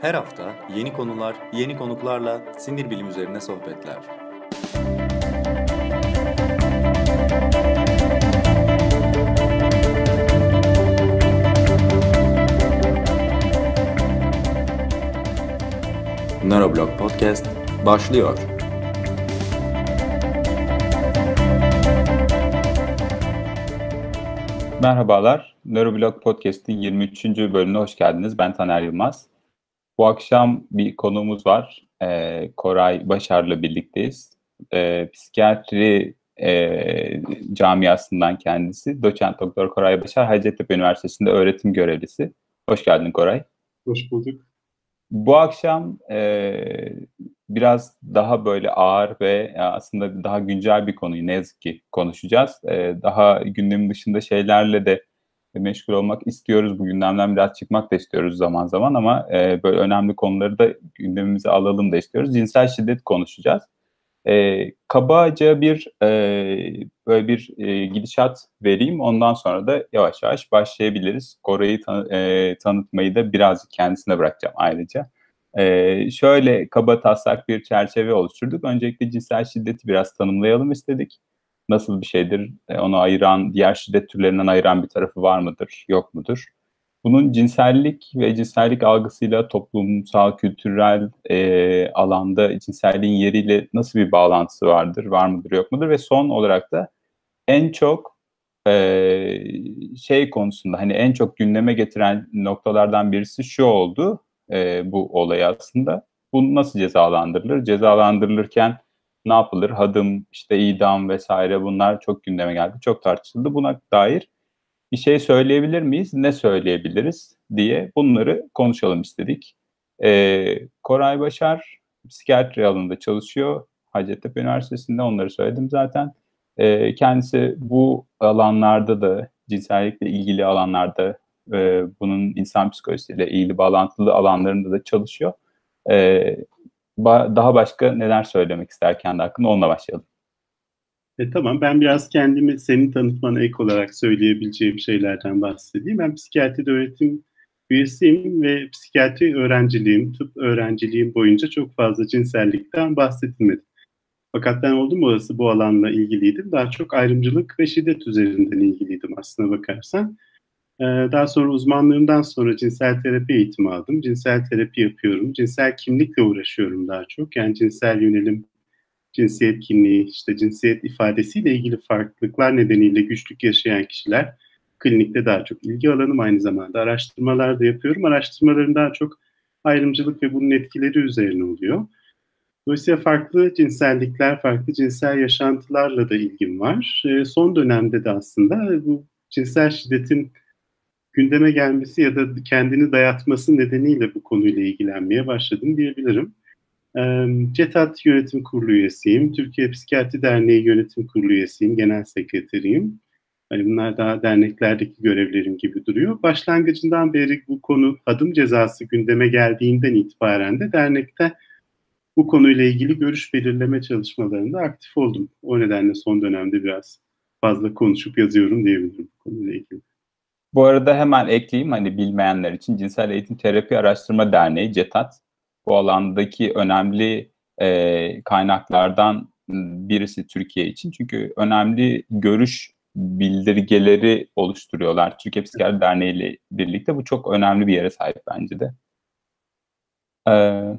Her hafta yeni konular, yeni konuklarla sinir bilim üzerine sohbetler. Neuroblog Podcast başlıyor. Merhabalar, Neuroblog Podcast'in 23. bölümüne hoş geldiniz. Ben Taner Yılmaz. Bu akşam bir konuğumuz var. Ee, Koray Başar'la birlikteyiz. Ee, psikiyatri e, camiasından kendisi. Doçent Doktor Koray Başar, Hacettepe Üniversitesi'nde öğretim görevlisi. Hoş geldin Koray. Hoş bulduk. Bu akşam e, biraz daha böyle ağır ve aslında daha güncel bir konuyu ne yazık ki konuşacağız. E, daha gündemin dışında şeylerle de meşgul olmak istiyoruz. Bu gündemden biraz çıkmak da istiyoruz zaman zaman ama e, böyle önemli konuları da gündemimize alalım da istiyoruz. Cinsel şiddet konuşacağız. E, kabaca bir e, böyle bir e, gidişat vereyim. Ondan sonra da yavaş yavaş başlayabiliriz. Kore'yi tan- e, tanıtmayı da birazcık kendisine bırakacağım ayrıca. E, şöyle kaba taslak bir çerçeve oluşturduk. Öncelikle cinsel şiddeti biraz tanımlayalım istedik. Nasıl bir şeydir? E, onu ayıran, diğer şiddet türlerinden ayıran bir tarafı var mıdır, yok mudur? Bunun cinsellik ve cinsellik algısıyla toplumsal, kültürel e, alanda cinselliğin yeriyle nasıl bir bağlantısı vardır, var mıdır, yok mudur? Ve son olarak da en çok e, şey konusunda hani en çok gündeme getiren noktalardan birisi şu oldu e, bu olay aslında. Bu nasıl cezalandırılır? Cezalandırılırken ne yapılır? Hadım, işte idam vesaire bunlar çok gündeme geldi, çok tartışıldı. Buna dair bir şey söyleyebilir miyiz? Ne söyleyebiliriz diye bunları konuşalım istedik. Ee, Koray Başar psikiyatri alanında çalışıyor. Hacettepe Üniversitesi'nde onları söyledim zaten. Ee, kendisi bu alanlarda da cinsellikle ilgili alanlarda e, bunun insan psikolojisiyle ilgili bağlantılı alanlarında da çalışıyor. E, ba- daha başka neler söylemek ister kendi hakkında onunla başlayalım. E, tamam ben biraz kendimi senin tanıtmana ek olarak söyleyebileceğim şeylerden bahsedeyim. Ben psikiyatride öğretim üyesiyim ve psikiyatri öğrenciliğim, tıp öğrenciliğim boyunca çok fazla cinsellikten bahsedilmedi. Fakat ben oldum olası bu alanla ilgiliydim. Daha çok ayrımcılık ve şiddet üzerinden ilgiliydim aslına bakarsan. Ee, daha sonra uzmanlığımdan sonra cinsel terapi eğitimi aldım. Cinsel terapi yapıyorum. Cinsel kimlikle uğraşıyorum daha çok. Yani cinsel yönelim, cinsiyet kimliği, işte cinsiyet ifadesiyle ilgili farklılıklar nedeniyle güçlük yaşayan kişiler klinikte daha çok ilgi alanım. Aynı zamanda araştırmalar da yapıyorum. Araştırmaların daha çok ayrımcılık ve bunun etkileri üzerine oluyor. Dolayısıyla farklı cinsellikler, farklı cinsel yaşantılarla da ilgim var. E, son dönemde de aslında bu cinsel şiddetin gündeme gelmesi ya da kendini dayatması nedeniyle bu konuyla ilgilenmeye başladım diyebilirim. CETAT Yönetim Kurulu üyesiyim. Türkiye Psikiyatri Derneği Yönetim Kurulu üyesiyim. Genel sekreteriyim. Hani bunlar daha derneklerdeki görevlerim gibi duruyor. Başlangıcından beri bu konu adım cezası gündeme geldiğinden itibaren de dernekte bu konuyla ilgili görüş belirleme çalışmalarında aktif oldum. O nedenle son dönemde biraz fazla konuşup yazıyorum diyebilirim bu konuyla ilgili. Bu arada hemen ekleyeyim hani bilmeyenler için Cinsel Eğitim Terapi Araştırma Derneği CETAT bu alandaki önemli e, kaynaklardan birisi Türkiye için. Çünkü önemli görüş bildirgeleri oluşturuyorlar. Türkiye Psikiyatri Derneği ile birlikte bu çok önemli bir yere sahip bence de. Ee,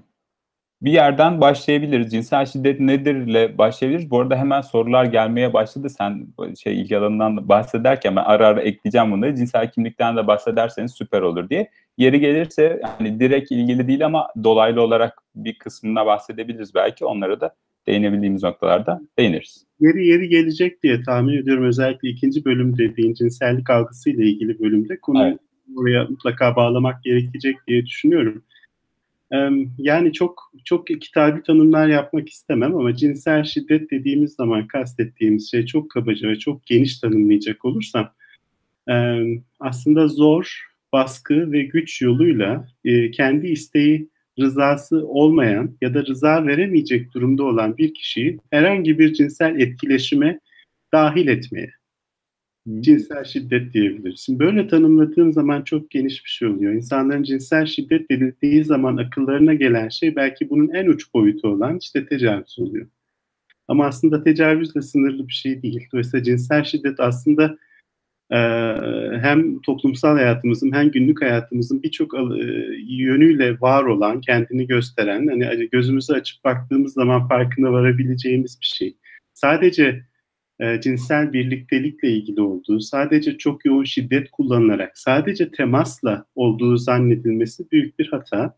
bir yerden başlayabiliriz. Cinsel şiddet nedir ile başlayabiliriz. Bu arada hemen sorular gelmeye başladı. Sen şey ilgi alanından bahsederken ben ara ara ekleyeceğim bunları. Cinsel kimlikten de bahsederseniz süper olur diye. Yeri gelirse hani direkt ilgili değil ama dolaylı olarak bir kısmına bahsedebiliriz belki. Onlara da değinebildiğimiz noktalarda değiniriz. Yeri yeri gelecek diye tahmin ediyorum. Özellikle ikinci bölüm dediğin cinsellik algısıyla ilgili bölümde konuyu evet. oraya mutlaka bağlamak gerekecek diye düşünüyorum. Yani çok çok kitabi tanımlar yapmak istemem ama cinsel şiddet dediğimiz zaman kastettiğimiz şey çok kabaca ve çok geniş tanımlayacak olursam aslında zor, baskı ve güç yoluyla kendi isteği rızası olmayan ya da rıza veremeyecek durumda olan bir kişiyi herhangi bir cinsel etkileşime dahil etmeye. Cinsel şiddet diyebiliriz. Şimdi böyle tanımladığım zaman çok geniş bir şey oluyor. İnsanların cinsel şiddet denildiği zaman akıllarına gelen şey belki bunun en uç boyutu olan işte tecavüz oluyor. Ama aslında tecavüzle sınırlı bir şey değil. Dolayısıyla cinsel şiddet aslında hem toplumsal hayatımızın hem günlük hayatımızın birçok yönüyle var olan, kendini gösteren, hani gözümüzü açıp baktığımız zaman farkına varabileceğimiz bir şey. Sadece e, cinsel birliktelikle ilgili olduğu, sadece çok yoğun şiddet kullanılarak, sadece temasla olduğu zannedilmesi büyük bir hata.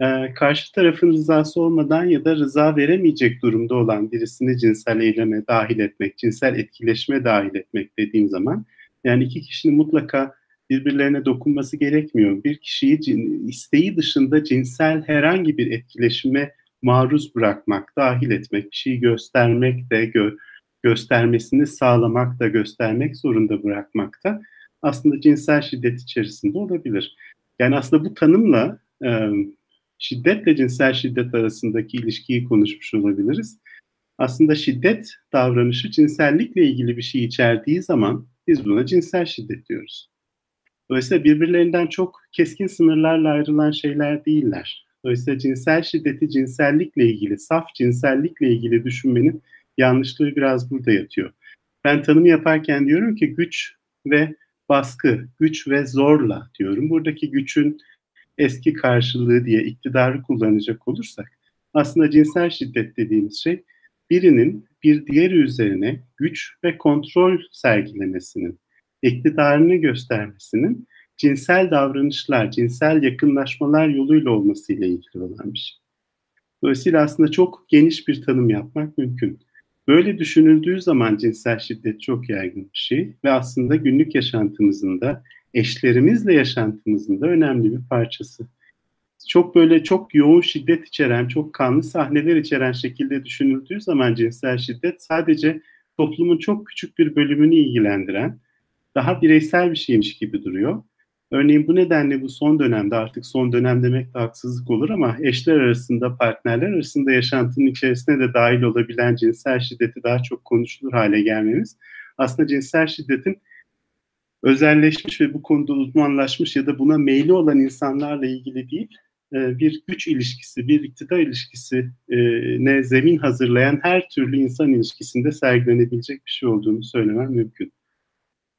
E, karşı tarafın rızası olmadan ya da rıza veremeyecek durumda olan birisini cinsel eyleme dahil etmek, cinsel etkileşme dahil etmek dediğim zaman, yani iki kişinin mutlaka birbirlerine dokunması gerekmiyor. Bir kişiyi isteği dışında cinsel herhangi bir etkileşime maruz bırakmak, dahil etmek, bir şeyi göstermek de, gö göstermesini sağlamak da göstermek zorunda bırakmak da aslında cinsel şiddet içerisinde olabilir. Yani aslında bu tanımla e, şiddetle cinsel şiddet arasındaki ilişkiyi konuşmuş olabiliriz. Aslında şiddet davranışı cinsellikle ilgili bir şey içerdiği zaman biz buna cinsel şiddet diyoruz. Dolayısıyla birbirlerinden çok keskin sınırlarla ayrılan şeyler değiller. Dolayısıyla cinsel şiddeti cinsellikle ilgili, saf cinsellikle ilgili düşünmenin yanlışlığı biraz burada yatıyor. Ben tanım yaparken diyorum ki güç ve baskı, güç ve zorla diyorum. Buradaki gücün eski karşılığı diye iktidarı kullanacak olursak aslında cinsel şiddet dediğimiz şey birinin bir diğeri üzerine güç ve kontrol sergilemesinin, iktidarını göstermesinin cinsel davranışlar, cinsel yakınlaşmalar yoluyla olmasıyla ilgili olan bir şey. Dolayısıyla aslında çok geniş bir tanım yapmak mümkün. Böyle düşünüldüğü zaman cinsel şiddet çok yaygın bir şey ve aslında günlük yaşantımızın da eşlerimizle yaşantımızın da önemli bir parçası. Çok böyle çok yoğun şiddet içeren, çok kanlı sahneler içeren şekilde düşünüldüğü zaman cinsel şiddet sadece toplumun çok küçük bir bölümünü ilgilendiren, daha bireysel bir şeymiş gibi duruyor. Örneğin bu nedenle bu son dönemde artık son dönem demek de haksızlık olur ama eşler arasında, partnerler arasında yaşantının içerisine de dahil olabilen cinsel şiddeti daha çok konuşulur hale gelmemiz aslında cinsel şiddetin özelleşmiş ve bu konuda uzmanlaşmış ya da buna meyli olan insanlarla ilgili değil, e, bir güç ilişkisi, bir iktidar ilişkisi e, ne zemin hazırlayan her türlü insan ilişkisinde sergilenebilecek bir şey olduğunu söylemem mümkün.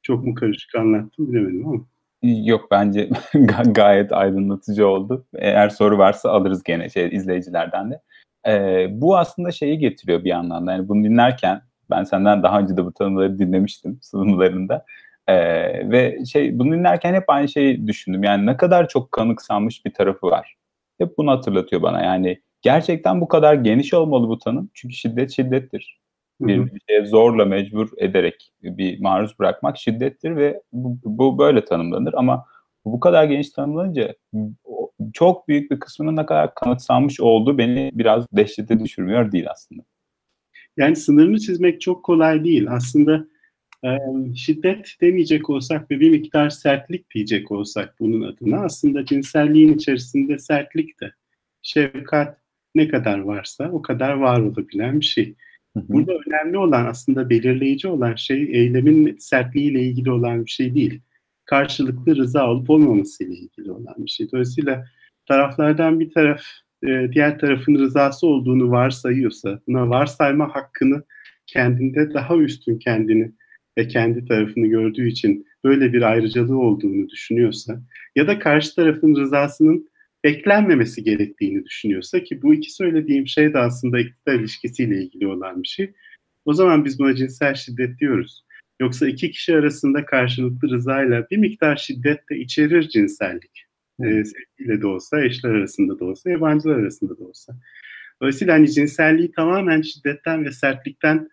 Çok mu karışık anlattım bilemedim ama. Yok bence gayet aydınlatıcı oldu. Eğer soru varsa alırız gene şey izleyicilerden de. Ee, bu aslında şeyi getiriyor bir yandan da. Yani bunu dinlerken ben senden daha önce de bu tanımları dinlemiştim sunumlarında. Ee, ve şey bunu dinlerken hep aynı şeyi düşündüm. Yani ne kadar çok kanıksanmış bir tarafı var. Hep bunu hatırlatıyor bana. Yani gerçekten bu kadar geniş olmalı bu tanım. Çünkü şiddet şiddettir bir, şeye zorla mecbur ederek bir maruz bırakmak şiddettir ve bu, bu böyle tanımlanır ama bu kadar geniş tanımlanınca çok büyük bir kısmının ne kadar kanıtsanmış olduğu beni biraz dehşete düşürmüyor değil aslında. Yani sınırını çizmek çok kolay değil. Aslında e, şiddet demeyecek olsak ve bir miktar sertlik diyecek olsak bunun adına aslında cinselliğin içerisinde sertlik de şefkat ne kadar varsa o kadar var olabilen bir şey. Burada önemli olan aslında belirleyici olan şey eylemin sertliğiyle ilgili olan bir şey değil. Karşılıklı rıza olup olmaması ile ilgili olan bir şey. Dolayısıyla taraflardan bir taraf e, diğer tarafın rızası olduğunu varsayıyorsa, buna varsayma hakkını kendinde daha üstün kendini ve kendi tarafını gördüğü için böyle bir ayrıcalığı olduğunu düşünüyorsa ya da karşı tarafın rızasının beklenmemesi gerektiğini düşünüyorsa ki bu iki söylediğim şey de aslında iktidar ilişkisiyle ilgili olan bir şey. O zaman biz buna cinsel şiddet diyoruz. Yoksa iki kişi arasında karşılıklı rızayla bir miktar şiddet de içerir cinsellik. Ee, sevgiyle de olsa, eşler arasında da olsa, yabancılar arasında da olsa. Dolayısıyla hani cinselliği tamamen şiddetten ve sertlikten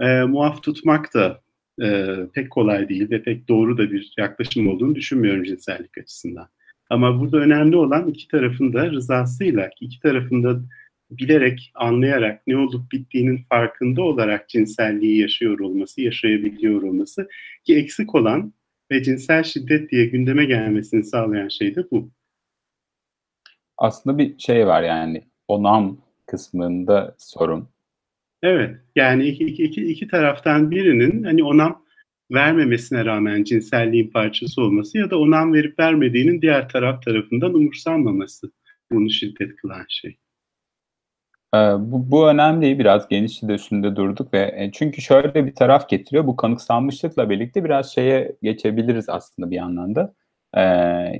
e, muaf tutmak da e, pek kolay değil ve pek doğru da bir yaklaşım olduğunu düşünmüyorum cinsellik açısından. Ama burada önemli olan iki tarafın da rızasıyla, iki tarafın da bilerek, anlayarak ne olup bittiğinin farkında olarak cinselliği yaşıyor olması, yaşayabiliyor olması ki eksik olan ve cinsel şiddet diye gündeme gelmesini sağlayan şey de bu. Aslında bir şey var yani onam kısmında sorun. Evet yani iki, iki, iki, iki taraftan birinin hani onam vermemesine rağmen cinselliğin parçası olması ya da onam verip vermediğinin diğer taraf tarafından umursanmaması bunu şiddet kılan şey. Ee, bu, bu önemli. Biraz geniş de üstünde durduk ve e, çünkü şöyle bir taraf getiriyor. Bu kanıksanmışlıkla birlikte biraz şeye geçebiliriz aslında bir anlamda. Ee,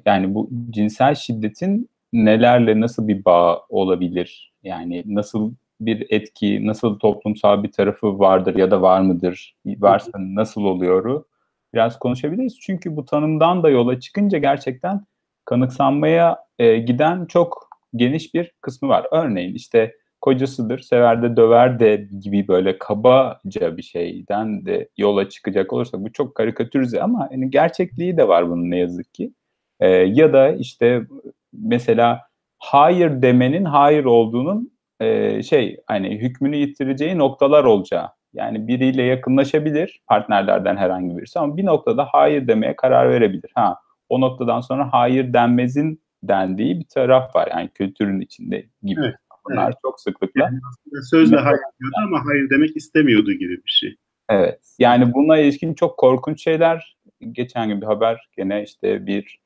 yani bu cinsel şiddetin nelerle nasıl bir bağ olabilir? Yani nasıl bir etki, nasıl toplumsal bir tarafı vardır ya da var mıdır? Varsa nasıl oluyoru biraz konuşabiliriz. Çünkü bu tanımdan da yola çıkınca gerçekten kanıksanmaya e, giden çok geniş bir kısmı var. Örneğin işte kocasıdır, sever de döver de gibi böyle kabaca bir şeyden de yola çıkacak olursak bu çok karikatürize ama yani gerçekliği de var bunun ne yazık ki. Ee, ya da işte mesela hayır demenin hayır olduğunun e, şey hani hükmünü yitireceği noktalar olacağı. Yani biriyle yakınlaşabilir partnerlerden herhangi birisi ama bir noktada hayır demeye karar verebilir. Ha o noktadan sonra hayır denmezin dendiği bir taraf var yani kültürün içinde gibi. Evet. Bunlar evet. çok sıklıkla. Yani sözle hayır diyordu ama hayır demek istemiyordu gibi bir şey. Evet. Yani buna ilişkin çok korkunç şeyler. Geçen gün bir haber gene işte bir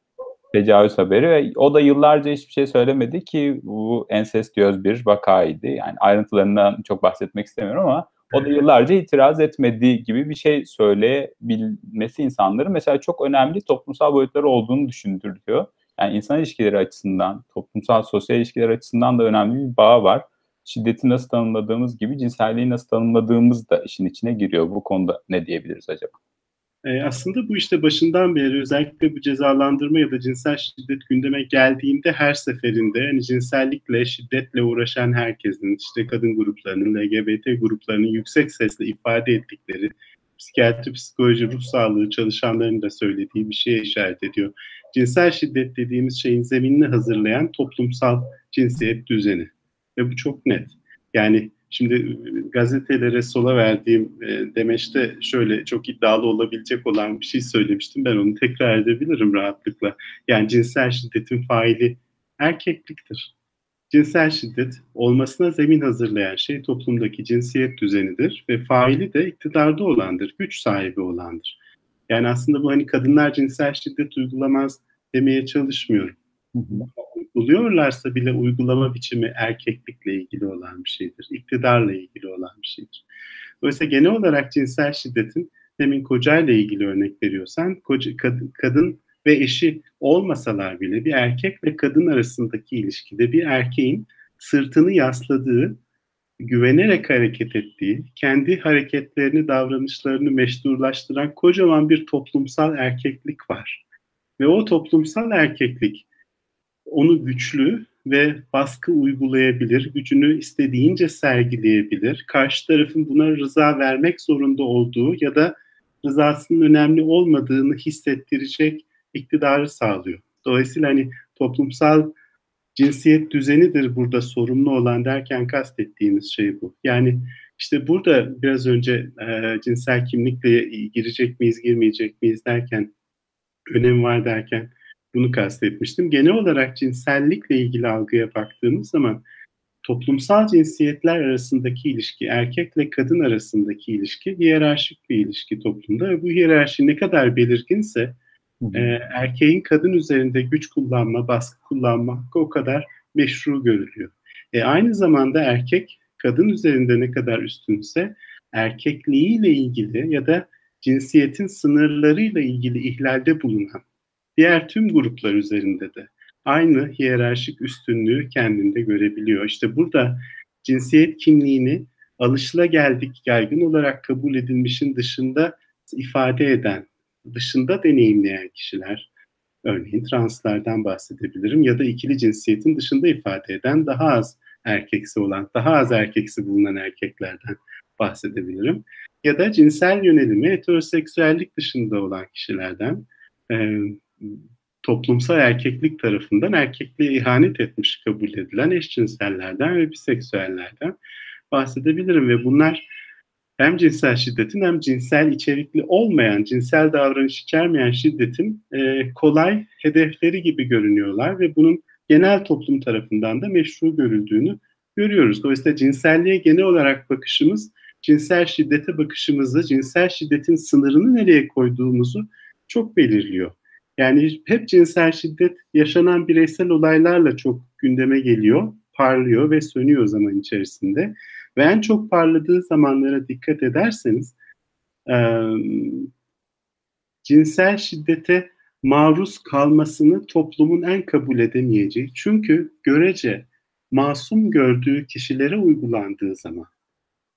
tecavüz haberi ve o da yıllarca hiçbir şey söylemedi ki bu ensestiyöz bir vakaydı. Yani ayrıntılarından çok bahsetmek istemiyorum ama o da yıllarca itiraz etmediği gibi bir şey söyleyebilmesi insanların mesela çok önemli toplumsal boyutları olduğunu düşündürüyor. Yani insan ilişkileri açısından, toplumsal sosyal ilişkiler açısından da önemli bir bağ var. Şiddeti nasıl tanımladığımız gibi cinselliği nasıl tanımladığımız da işin içine giriyor. Bu konuda ne diyebiliriz acaba? E, aslında bu işte başından beri özellikle bu cezalandırma ya da cinsel şiddet gündeme geldiğinde her seferinde yani cinsellikle, şiddetle uğraşan herkesin, işte kadın gruplarının, LGBT gruplarının yüksek sesle ifade ettikleri psikiyatri, psikoloji, ruh sağlığı çalışanlarının da söylediği bir şeye işaret ediyor. Cinsel şiddet dediğimiz şeyin zeminini hazırlayan toplumsal cinsiyet düzeni. Ve bu çok net. Yani Şimdi gazetelere sola verdiğim e, demeçte şöyle çok iddialı olabilecek olan bir şey söylemiştim. Ben onu tekrar edebilirim rahatlıkla. Yani cinsel şiddetin faili erkekliktir. Cinsel şiddet olmasına zemin hazırlayan şey toplumdaki cinsiyet düzenidir ve faili de iktidarda olandır, güç sahibi olandır. Yani aslında bu hani kadınlar cinsel şiddet uygulamaz demeye çalışmıyorum. Hı hı uyguluyorlarsa bile uygulama biçimi erkeklikle ilgili olan bir şeydir. İktidarla ilgili olan bir şeydir. Dolayısıyla genel olarak cinsel şiddetin demin kocayla ilgili örnek veriyorsan koca, kadın, kadın ve eşi olmasalar bile bir erkek ve kadın arasındaki ilişkide bir erkeğin sırtını yasladığı, güvenerek hareket ettiği, kendi hareketlerini, davranışlarını meşrulaştıran kocaman bir toplumsal erkeklik var. Ve o toplumsal erkeklik onu güçlü ve baskı uygulayabilir, gücünü istediğince sergileyebilir. Karşı tarafın buna rıza vermek zorunda olduğu ya da rızasının önemli olmadığını hissettirecek iktidarı sağlıyor. Dolayısıyla hani toplumsal cinsiyet düzenidir burada sorumlu olan derken kastettiğimiz şey bu. Yani işte burada biraz önce e, cinsel kimlikle girecek miyiz, girmeyecek miyiz derken, önem var derken bunu kastetmiştim. Genel olarak cinsellikle ilgili algıya baktığımız zaman toplumsal cinsiyetler arasındaki ilişki, erkekle kadın arasındaki ilişki hiyerarşik bir ilişki toplumda ve bu hiyerarşi ne kadar belirginse e, erkeğin kadın üzerinde güç kullanma, baskı kullanma o kadar meşru görülüyor. E, aynı zamanda erkek kadın üzerinde ne kadar üstünse erkekliğiyle ilgili ya da cinsiyetin sınırlarıyla ilgili ihlalde bulunan diğer tüm gruplar üzerinde de aynı hiyerarşik üstünlüğü kendinde görebiliyor. İşte burada cinsiyet kimliğini alışılageldik, yaygın olarak kabul edilmişin dışında ifade eden, dışında deneyimleyen kişiler, örneğin translardan bahsedebilirim ya da ikili cinsiyetin dışında ifade eden daha az erkeksi olan, daha az erkeksi bulunan erkeklerden bahsedebilirim. Ya da cinsel yönelimi heteroseksüellik dışında olan kişilerden, toplumsal erkeklik tarafından erkekliğe ihanet etmiş kabul edilen eşcinsellerden ve biseksüellerden bahsedebilirim ve bunlar hem cinsel şiddetin hem cinsel içerikli olmayan, cinsel davranış içermeyen şiddetin e, kolay hedefleri gibi görünüyorlar ve bunun genel toplum tarafından da meşru görüldüğünü görüyoruz. Dolayısıyla cinselliğe genel olarak bakışımız cinsel şiddete bakışımızı, cinsel şiddetin sınırını nereye koyduğumuzu çok belirliyor. Yani hep cinsel şiddet yaşanan bireysel olaylarla çok gündeme geliyor, parlıyor ve sönüyor zaman içerisinde. Ve en çok parladığı zamanlara dikkat ederseniz e, cinsel şiddete maruz kalmasını toplumun en kabul edemeyeceği. Çünkü görece masum gördüğü kişilere uygulandığı zaman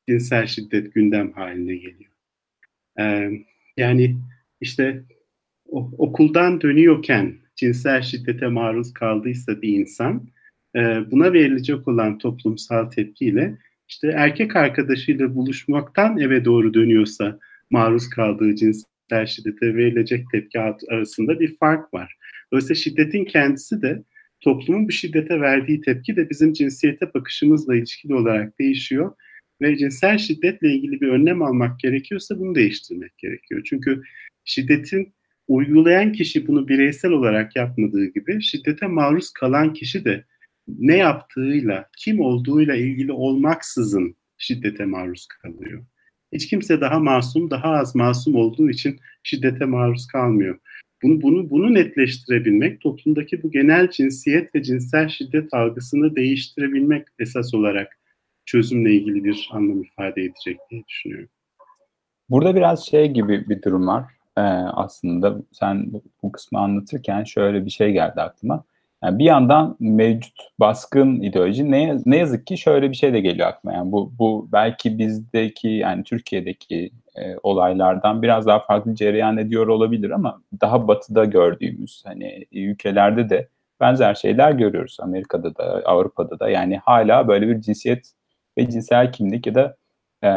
cinsel şiddet gündem haline geliyor. Ee, yani işte okuldan dönüyorken cinsel şiddete maruz kaldıysa bir insan e, buna verilecek olan toplumsal tepkiyle işte erkek arkadaşıyla buluşmaktan eve doğru dönüyorsa maruz kaldığı cinsel şiddete verilecek tepki arasında bir fark var. Dolayısıyla şiddetin kendisi de toplumun bir şiddete verdiği tepki de bizim cinsiyete bakışımızla ilişkili olarak değişiyor ve cinsel şiddetle ilgili bir önlem almak gerekiyorsa bunu değiştirmek gerekiyor. Çünkü şiddetin uygulayan kişi bunu bireysel olarak yapmadığı gibi şiddete maruz kalan kişi de ne yaptığıyla, kim olduğuyla ilgili olmaksızın şiddete maruz kalıyor. Hiç kimse daha masum, daha az masum olduğu için şiddete maruz kalmıyor. Bunu, bunu, bunu netleştirebilmek, toplumdaki bu genel cinsiyet ve cinsel şiddet algısını değiştirebilmek esas olarak çözümle ilgili bir anlam ifade edecek diye düşünüyorum. Burada biraz şey gibi bir durum var. Ee, aslında sen bu kısmı anlatırken şöyle bir şey geldi aklıma. Yani bir yandan mevcut baskın ideoloji ne, ne yazık ki şöyle bir şey de geliyor aklıma. Yani bu, bu belki bizdeki yani Türkiye'deki e, olaylardan biraz daha farklı cereyan ediyor olabilir ama daha batıda gördüğümüz hani ülkelerde de benzer şeyler görüyoruz. Amerika'da da Avrupa'da da yani hala böyle bir cinsiyet ve cinsel kimlik ya da e,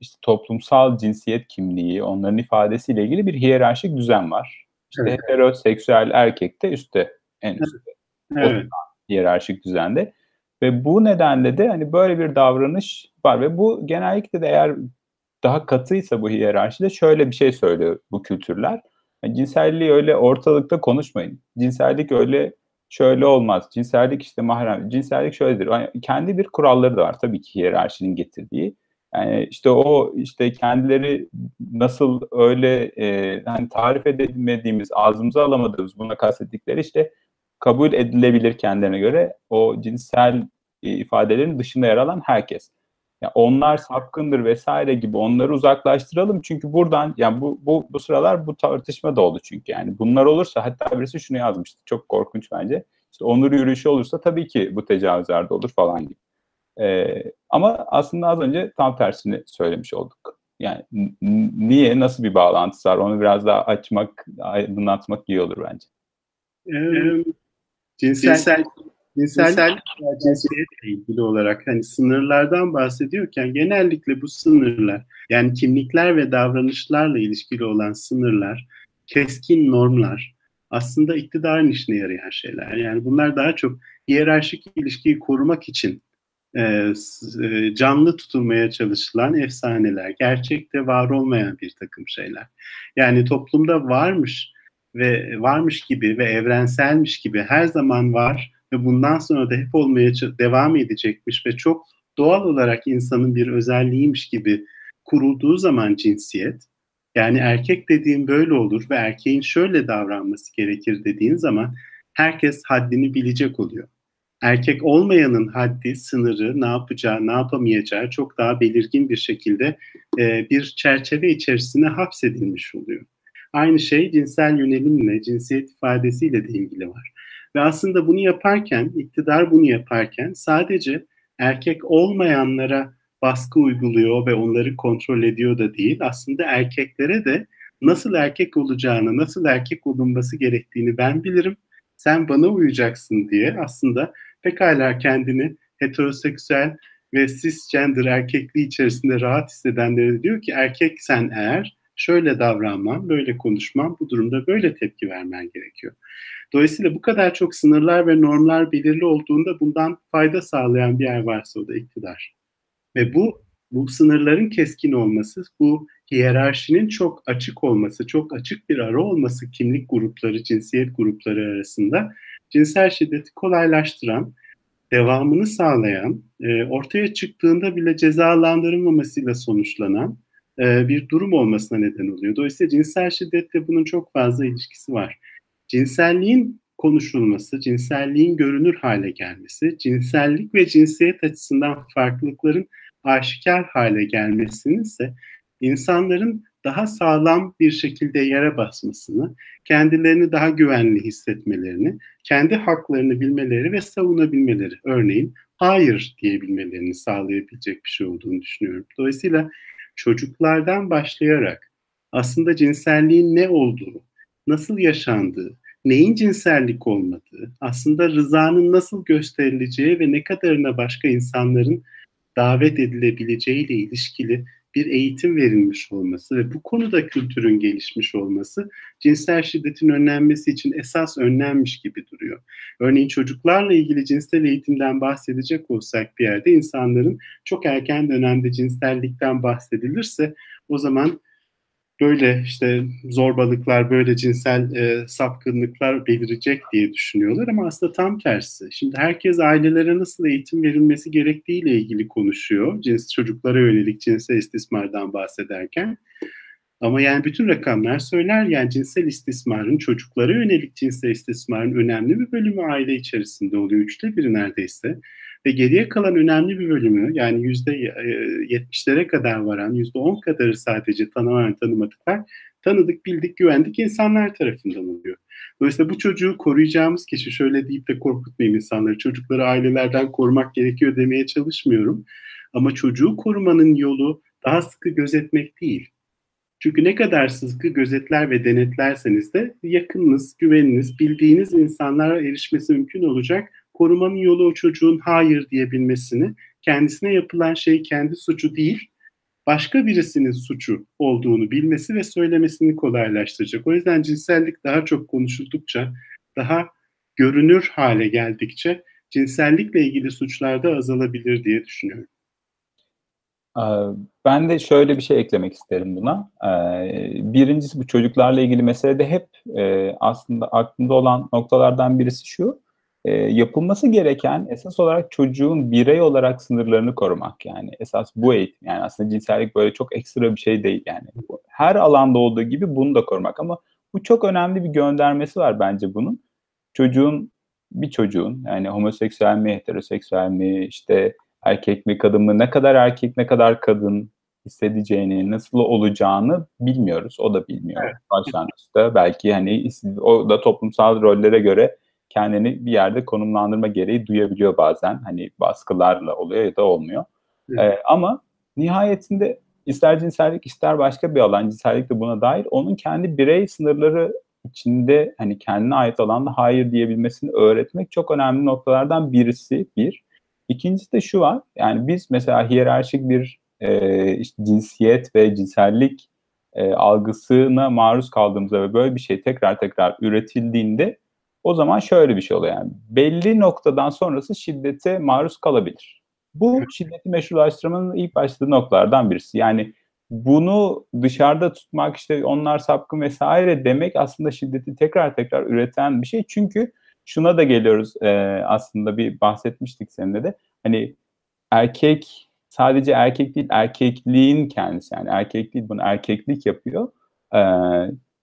işte toplumsal cinsiyet kimliği, onların ifadesiyle ilgili bir hiyerarşik düzen var. İşte evet. heteroseksüel erkek de üstte, en üstte. Evet. hiyerarşik düzende. Ve bu nedenle de hani böyle bir davranış var ve bu genellikle de eğer daha katıysa bu hiyerarşide şöyle bir şey söylüyor bu kültürler. Yani cinselliği öyle ortalıkta konuşmayın. Cinsellik öyle şöyle olmaz. Cinsellik işte mahrem. Cinsellik şöyledir. Yani kendi bir kuralları da var tabii ki hiyerarşinin getirdiği. Yani işte o işte kendileri nasıl öyle e, hani tarif edemediğimiz, ağzımıza alamadığımız buna kastettikleri işte kabul edilebilir kendilerine göre o cinsel e, ifadelerin dışında yer alan herkes. Yani onlar sapkındır vesaire gibi onları uzaklaştıralım çünkü buradan yani bu bu bu sıralar bu tartışma da oldu çünkü yani bunlar olursa hatta birisi şunu yazmıştı çok korkunç bence işte onur yürüyüşü olursa tabii ki bu tecavüzler de olur falan gibi. Ee, ama aslında az önce tam tersini söylemiş olduk. Yani niye, nasıl bir bağlantısı var onu biraz daha açmak, aydınlatmak iyi olur bence. Ee, cinsel, cinsel cinsel cinsiyetle ilgili olarak hani sınırlardan bahsediyorken genellikle bu sınırlar yani kimlikler ve davranışlarla ilişkili olan sınırlar, keskin normlar aslında iktidarın işine yarayan şeyler. Yani bunlar daha çok hiyerarşik ilişkiyi korumak için e, e, canlı tutulmaya çalışılan efsaneler, gerçekte var olmayan bir takım şeyler. Yani toplumda varmış ve varmış gibi ve evrenselmiş gibi her zaman var ve bundan sonra da hep olmaya devam edecekmiş ve çok doğal olarak insanın bir özelliğiymiş gibi kurulduğu zaman cinsiyet, yani erkek dediğim böyle olur ve erkeğin şöyle davranması gerekir dediğin zaman herkes haddini bilecek oluyor. Erkek olmayanın haddi, sınırı, ne yapacağı, ne yapamayacağı çok daha belirgin bir şekilde e, bir çerçeve içerisine hapsedilmiş oluyor. Aynı şey cinsel yönelimle, cinsiyet ifadesiyle de ilgili var. Ve aslında bunu yaparken, iktidar bunu yaparken sadece erkek olmayanlara baskı uyguluyor ve onları kontrol ediyor da değil. Aslında erkeklere de nasıl erkek olacağını, nasıl erkek olunması gerektiğini ben bilirim. Sen bana uyacaksın diye aslında pekala kendini heteroseksüel ve cisgender erkekliği içerisinde rahat hissedenlere diyor ki erkek sen eğer şöyle davranman, böyle konuşman, bu durumda böyle tepki vermen gerekiyor. Dolayısıyla bu kadar çok sınırlar ve normlar belirli olduğunda bundan fayda sağlayan bir yer varsa o da iktidar. Ve bu bu sınırların keskin olması, bu hiyerarşinin çok açık olması, çok açık bir ara olması kimlik grupları, cinsiyet grupları arasında cinsel şiddeti kolaylaştıran devamını sağlayan, e, ortaya çıktığında bile cezalandırılmamasıyla sonuçlanan e, bir durum olmasına neden oluyor. Dolayısıyla cinsel şiddetle bunun çok fazla ilişkisi var. Cinselliğin konuşulması, cinselliğin görünür hale gelmesi, cinsellik ve cinsiyet açısından farklılıkların aşikar hale gelmesinin ise insanların daha sağlam bir şekilde yere basmasını, kendilerini daha güvenli hissetmelerini, kendi haklarını bilmeleri ve savunabilmeleri, örneğin hayır diyebilmelerini sağlayabilecek bir şey olduğunu düşünüyorum. Dolayısıyla çocuklardan başlayarak aslında cinselliğin ne olduğu, nasıl yaşandığı, neyin cinsellik olmadığı, aslında rızanın nasıl gösterileceği ve ne kadarına başka insanların davet edilebileceğiyle ilişkili bir eğitim verilmiş olması ve bu konuda kültürün gelişmiş olması cinsel şiddetin önlenmesi için esas önlenmiş gibi duruyor. Örneğin çocuklarla ilgili cinsel eğitimden bahsedecek olsak bir yerde insanların çok erken dönemde cinsellikten bahsedilirse o zaman böyle işte zorbalıklar, böyle cinsel e, sapkınlıklar belirecek diye düşünüyorlar ama aslında tam tersi. Şimdi herkes ailelere nasıl eğitim verilmesi gerektiğiyle ilgili konuşuyor. Cins çocuklara yönelik cinsel istismardan bahsederken. Ama yani bütün rakamlar söyler yani cinsel istismarın, çocuklara yönelik cinsel istismarın önemli bir bölümü aile içerisinde oluyor. Üçte biri neredeyse. Ve geriye kalan önemli bir bölümü yani yüzde e, yetmişlere kadar varan yüzde on kadarı sadece tanımayan tanımadıklar tanıdık, bildik, güvendik insanlar tarafından oluyor. Dolayısıyla bu çocuğu koruyacağımız kişi şöyle deyip de korkutmayayım insanları. Çocukları ailelerden korumak gerekiyor demeye çalışmıyorum. Ama çocuğu korumanın yolu daha sıkı gözetmek değil. Çünkü ne kadar sıkı gözetler ve denetlerseniz de yakınınız, güveniniz, bildiğiniz insanlara erişmesi mümkün olacak korumanın yolu o çocuğun hayır diyebilmesini, kendisine yapılan şey kendi suçu değil, başka birisinin suçu olduğunu bilmesi ve söylemesini kolaylaştıracak. O yüzden cinsellik daha çok konuşuldukça, daha görünür hale geldikçe cinsellikle ilgili suçlar da azalabilir diye düşünüyorum. Ben de şöyle bir şey eklemek isterim buna. Birincisi bu çocuklarla ilgili meselede hep aslında aklımda olan noktalardan birisi şu e, yapılması gereken esas olarak çocuğun birey olarak sınırlarını korumak yani esas bu eğitim yani aslında cinsellik böyle çok ekstra bir şey değil yani her alanda olduğu gibi bunu da korumak ama bu çok önemli bir göndermesi var bence bunun çocuğun bir çocuğun yani homoseksüel mi heteroseksüel mi işte erkek mi kadın mı ne kadar erkek ne kadar kadın hissedeceğini, nasıl olacağını bilmiyoruz. O da bilmiyor evet. başlangıçta. Belki hani o da toplumsal rollere göre kendini bir yerde konumlandırma gereği duyabiliyor bazen. Hani baskılarla oluyor ya da olmuyor. Evet. Ee, ama nihayetinde ister cinsellik ister başka bir alan cinsellik de buna dair onun kendi birey sınırları içinde hani kendine ait alanda hayır diyebilmesini öğretmek çok önemli noktalardan birisi bir. İkincisi de şu var yani biz mesela hiyerarşik bir e, işte cinsiyet ve cinsellik e, algısına maruz kaldığımızda ve böyle bir şey tekrar tekrar üretildiğinde o zaman şöyle bir şey oluyor yani belli noktadan sonrası şiddete maruz kalabilir. Bu şiddeti meşrulaştırmanın ilk başladığı noktalardan birisi. Yani bunu dışarıda tutmak işte onlar sapkın vesaire demek aslında şiddeti tekrar tekrar üreten bir şey. Çünkü şuna da geliyoruz e, aslında bir bahsetmiştik seninle de. Hani erkek sadece erkek değil erkekliğin kendisi yani erkek değil bunu erkeklik yapıyor. E,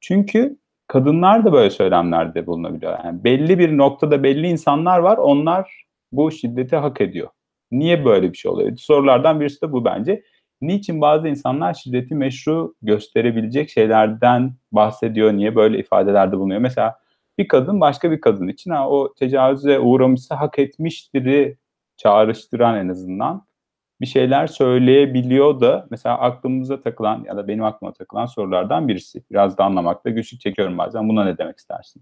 çünkü kadınlar da böyle söylemlerde bulunabiliyor. Yani belli bir noktada belli insanlar var. Onlar bu şiddeti hak ediyor. Niye böyle bir şey oluyor? Sorulardan birisi de bu bence. Niçin bazı insanlar şiddeti meşru gösterebilecek şeylerden bahsediyor? Niye böyle ifadelerde bulunuyor? Mesela bir kadın başka bir kadın için ha, o tecavüze uğramışsa hak etmiştir'i çağrıştıran en azından bir şeyler söyleyebiliyor da mesela aklımıza takılan ya da benim aklıma takılan sorulardan birisi. Biraz da anlamakta güçlük çekiyorum bazen. Buna ne demek istersin?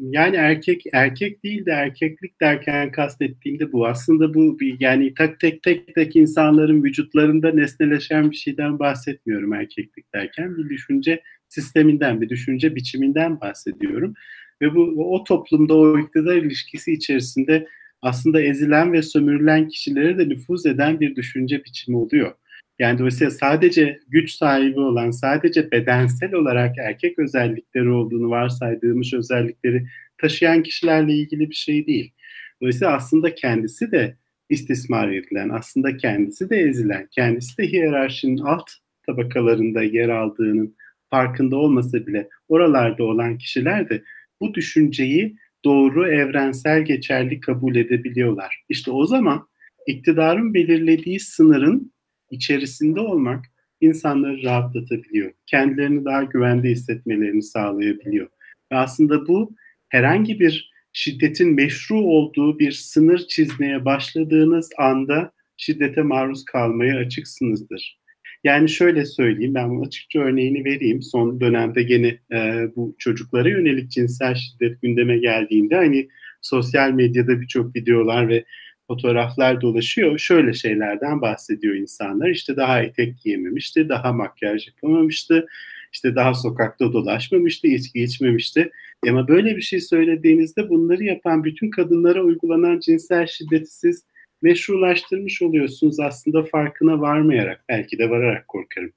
Yani erkek erkek değil de erkeklik derken kastettiğimde bu. Aslında bu bir yani tek tek tek tek insanların vücutlarında nesneleşen bir şeyden bahsetmiyorum erkeklik derken. Bir düşünce sisteminden, bir düşünce biçiminden bahsediyorum. Ve bu o toplumda o iktidar ilişkisi içerisinde aslında ezilen ve sömürülen kişilere de nüfuz eden bir düşünce biçimi oluyor. Yani dolayısıyla sadece güç sahibi olan, sadece bedensel olarak erkek özellikleri olduğunu varsaydığımız özellikleri taşıyan kişilerle ilgili bir şey değil. Dolayısıyla aslında kendisi de istismar edilen, aslında kendisi de ezilen, kendisi de hiyerarşinin alt tabakalarında yer aldığının farkında olmasa bile oralarda olan kişiler de bu düşünceyi doğru, evrensel, geçerli kabul edebiliyorlar. İşte o zaman iktidarın belirlediği sınırın içerisinde olmak insanları rahatlatabiliyor. Kendilerini daha güvende hissetmelerini sağlayabiliyor. Ve aslında bu herhangi bir şiddetin meşru olduğu bir sınır çizmeye başladığınız anda şiddete maruz kalmaya açıksınızdır. Yani şöyle söyleyeyim, ben açıkça örneğini vereyim. Son dönemde gene e, bu çocuklara yönelik cinsel şiddet gündeme geldiğinde hani sosyal medyada birçok videolar ve fotoğraflar dolaşıyor. Şöyle şeylerden bahsediyor insanlar. İşte daha etek giyememişti, daha makyaj yapamamıştı, işte daha sokakta dolaşmamıştı, içki içmemişti. Ama böyle bir şey söylediğinizde bunları yapan bütün kadınlara uygulanan cinsel şiddeti siz meşrulaştırmış oluyorsunuz aslında farkına varmayarak, belki de vararak korkarım.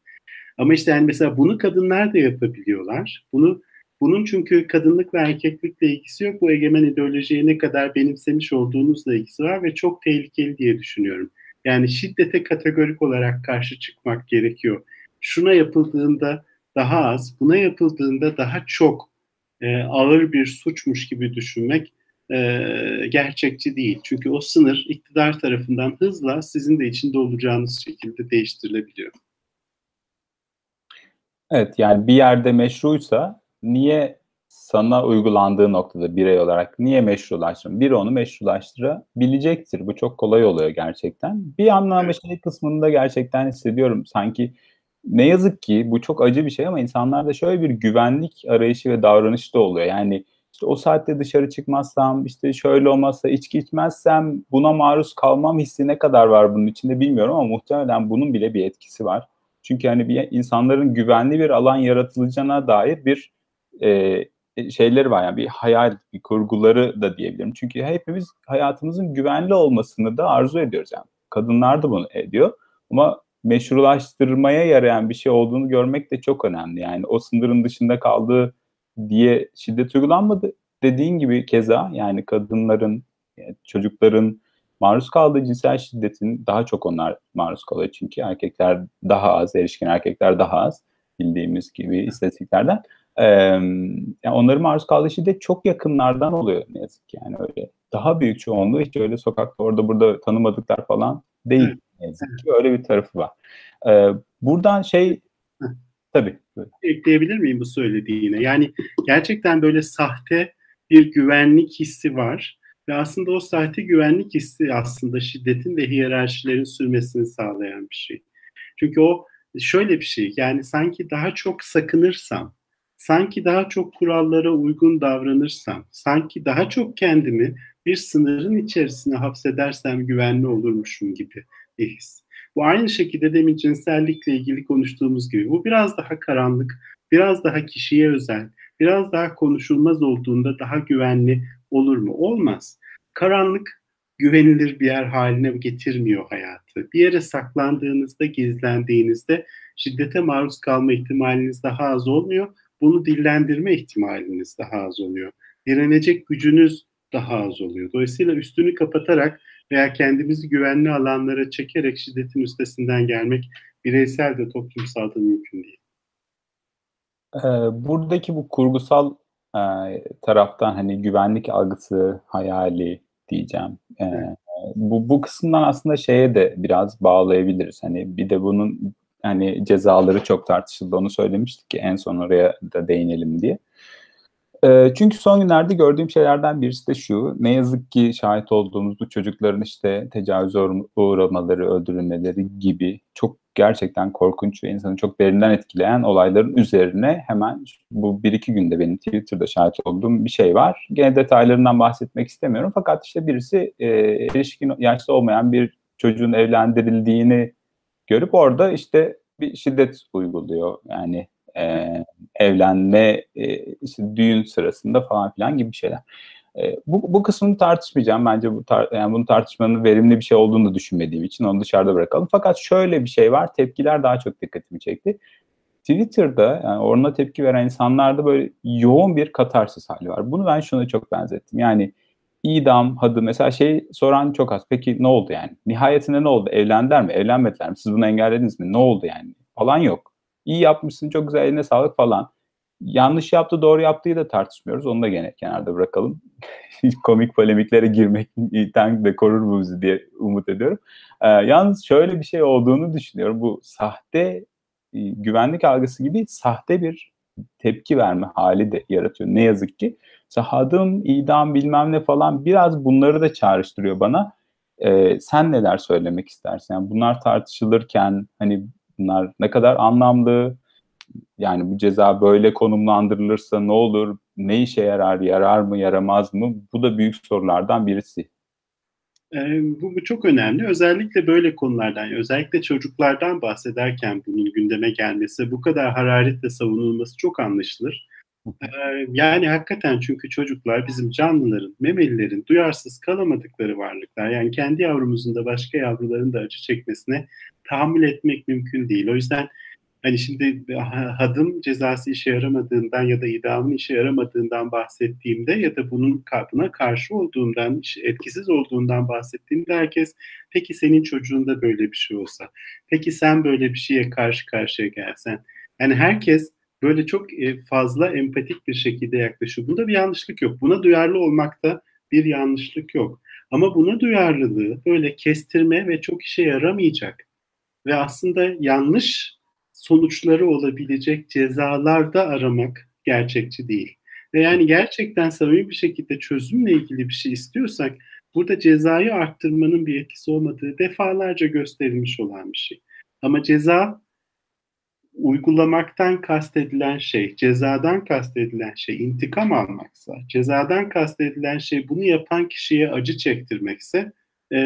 Ama işte yani mesela bunu kadınlar da yapabiliyorlar. Bunu bunun çünkü kadınlık ve erkeklikle ilgisi yok. Bu egemen ideolojiye ne kadar benimsemiş olduğunuzla ilgisi var ve çok tehlikeli diye düşünüyorum. Yani şiddete kategorik olarak karşı çıkmak gerekiyor. Şuna yapıldığında daha az, buna yapıldığında daha çok e, ağır bir suçmuş gibi düşünmek e, gerçekçi değil. Çünkü o sınır iktidar tarafından hızla sizin de içinde olacağınız şekilde değiştirilebiliyor. Evet yani bir yerde meşruysa niye sana uygulandığı noktada birey olarak niye meşrulaştırın? Biri onu meşrulaştırabilecektir. Bu çok kolay oluyor gerçekten. Bir anlamda şey kısmında gerçekten hissediyorum. Sanki ne yazık ki bu çok acı bir şey ama insanlarda şöyle bir güvenlik arayışı ve davranışı da oluyor. Yani işte o saatte dışarı çıkmazsam, işte şöyle olmazsa, içki içmezsem buna maruz kalmam hissi ne kadar var bunun içinde bilmiyorum ama muhtemelen bunun bile bir etkisi var. Çünkü hani bir insanların güvenli bir alan yaratılacağına dair bir e, şeyleri var yani bir hayal, bir kurguları da diyebilirim. Çünkü hepimiz hayatımızın güvenli olmasını da arzu ediyoruz yani. Kadınlar da bunu ediyor ama meşrulaştırmaya yarayan bir şey olduğunu görmek de çok önemli. Yani o sınırın dışında kaldığı diye şiddet uygulanmadı. Dediğin gibi keza yani kadınların, yani çocukların maruz kaldığı cinsel şiddetin daha çok onlar maruz kalıyor çünkü erkekler daha az, erişkin erkekler daha az bildiğimiz gibi istatistiklerden. Ee, yani onların maruz kaldığı şiddet çok yakınlardan oluyor ne yazık ki yani öyle. Daha büyük çoğunluğu hiç öyle sokakta orada burada tanımadıklar falan değil ne yazık ki öyle bir tarafı var. Ee, buradan şey tabii. Ekleyebilir miyim bu söylediğine? Yani gerçekten böyle sahte bir güvenlik hissi var ve aslında o sahte güvenlik hissi aslında şiddetin ve hiyerarşilerin sürmesini sağlayan bir şey. Çünkü o şöyle bir şey yani sanki daha çok sakınırsam, sanki daha çok kurallara uygun davranırsam, sanki daha çok kendimi bir sınırın içerisine hapsedersem güvenli olurmuşum gibi bir his. Bu aynı şekilde demin cinsellikle ilgili konuştuğumuz gibi. Bu biraz daha karanlık, biraz daha kişiye özel, biraz daha konuşulmaz olduğunda daha güvenli olur mu? Olmaz. Karanlık güvenilir bir yer haline getirmiyor hayatı. Bir yere saklandığınızda, gizlendiğinizde şiddete maruz kalma ihtimaliniz daha az olmuyor. Bunu dillendirme ihtimaliniz daha az oluyor. Direnecek gücünüz daha az oluyor. Dolayısıyla üstünü kapatarak veya kendimizi güvenli alanlara çekerek şiddetin üstesinden gelmek bireysel de toplumsal da mümkün değil. Buradaki bu kurgusal e, taraftan hani güvenlik algısı, hayali diyeceğim. Evet. Bu, bu kısımdan aslında şeye de biraz bağlayabiliriz. Hani bir de bunun hani cezaları çok tartışıldı. Onu söylemiştik ki en son oraya da değinelim diye. E, çünkü son günlerde gördüğüm şeylerden birisi de şu. Ne yazık ki şahit olduğumuz bu çocukların işte tecavüz uğramaları, öldürülmeleri gibi çok gerçekten korkunç ve insanı çok derinden etkileyen olayların üzerine hemen bu bir iki günde benim Twitter'da şahit olduğum bir şey var. Gene detaylarından bahsetmek istemiyorum fakat işte birisi e, erişkin yaşta olmayan bir çocuğun evlendirildiğini görüp orada işte bir şiddet uyguluyor. Yani e, evlenme, e, işte düğün sırasında falan filan gibi şeyler. E, bu, bu kısmını tartışmayacağım. Bence bu tar yani bunu tartışmanın verimli bir şey olduğunu da düşünmediğim için onu dışarıda bırakalım. Fakat şöyle bir şey var. Tepkiler daha çok dikkatimi çekti. Twitter'da yani oruna tepki veren insanlarda böyle yoğun bir katarsis hali var. Bunu ben şuna çok benzettim. Yani idam, hadı mesela şey soran çok az. Peki ne oldu yani? Nihayetinde ne oldu? Evlendiler mi? Evlenmediler mi? Siz bunu engellediniz mi? Ne oldu yani? Falan yok. İyi yapmışsın, çok güzel, eline sağlık falan. Yanlış yaptı, doğru yaptığı da tartışmıyoruz. Onu da gene kenarda bırakalım. Komik polemiklere girmekten de korur bu bizi diye umut ediyorum. Ee, yalnız şöyle bir şey olduğunu düşünüyorum. Bu sahte e, güvenlik algısı gibi sahte bir tepki verme hali de yaratıyor. Ne yazık ki. Sahadım, idam bilmem ne falan biraz bunları da çağrıştırıyor bana. Ee, sen neler söylemek istersin? Yani bunlar tartışılırken hani bunlar ne kadar anlamlı, yani bu ceza böyle konumlandırılırsa ne olur, ne işe yarar, yarar mı, yaramaz mı? Bu da büyük sorulardan birisi. E, bu, bu çok önemli. Özellikle böyle konulardan, özellikle çocuklardan bahsederken bunun gündeme gelmesi, bu kadar hararetle savunulması çok anlaşılır. E, yani hakikaten çünkü çocuklar bizim canlıların, memelilerin duyarsız kalamadıkları varlıklar. Yani kendi yavrumuzun da başka yavruların da acı çekmesine tahammül etmek mümkün değil. O yüzden hani şimdi hadım cezası işe yaramadığından ya da idamın işe yaramadığından bahsettiğimde ya da bunun buna karşı olduğundan, etkisiz olduğundan bahsettiğimde herkes peki senin çocuğunda böyle bir şey olsa, peki sen böyle bir şeye karşı karşıya gelsen. Yani herkes böyle çok e, fazla empatik bir şekilde yaklaşıyor. Bunda bir yanlışlık yok. Buna duyarlı olmakta bir yanlışlık yok. Ama buna duyarlılığı böyle kestirme ve çok işe yaramayacak ve aslında yanlış sonuçları olabilecek cezalarda aramak gerçekçi değil. Ve yani gerçekten samimi bir şekilde çözümle ilgili bir şey istiyorsak burada cezayı arttırmanın bir etkisi olmadığı defalarca gösterilmiş olan bir şey. Ama ceza uygulamaktan kastedilen şey, cezadan kastedilen şey intikam almaksa, cezadan kastedilen şey bunu yapan kişiye acı çektirmekse e,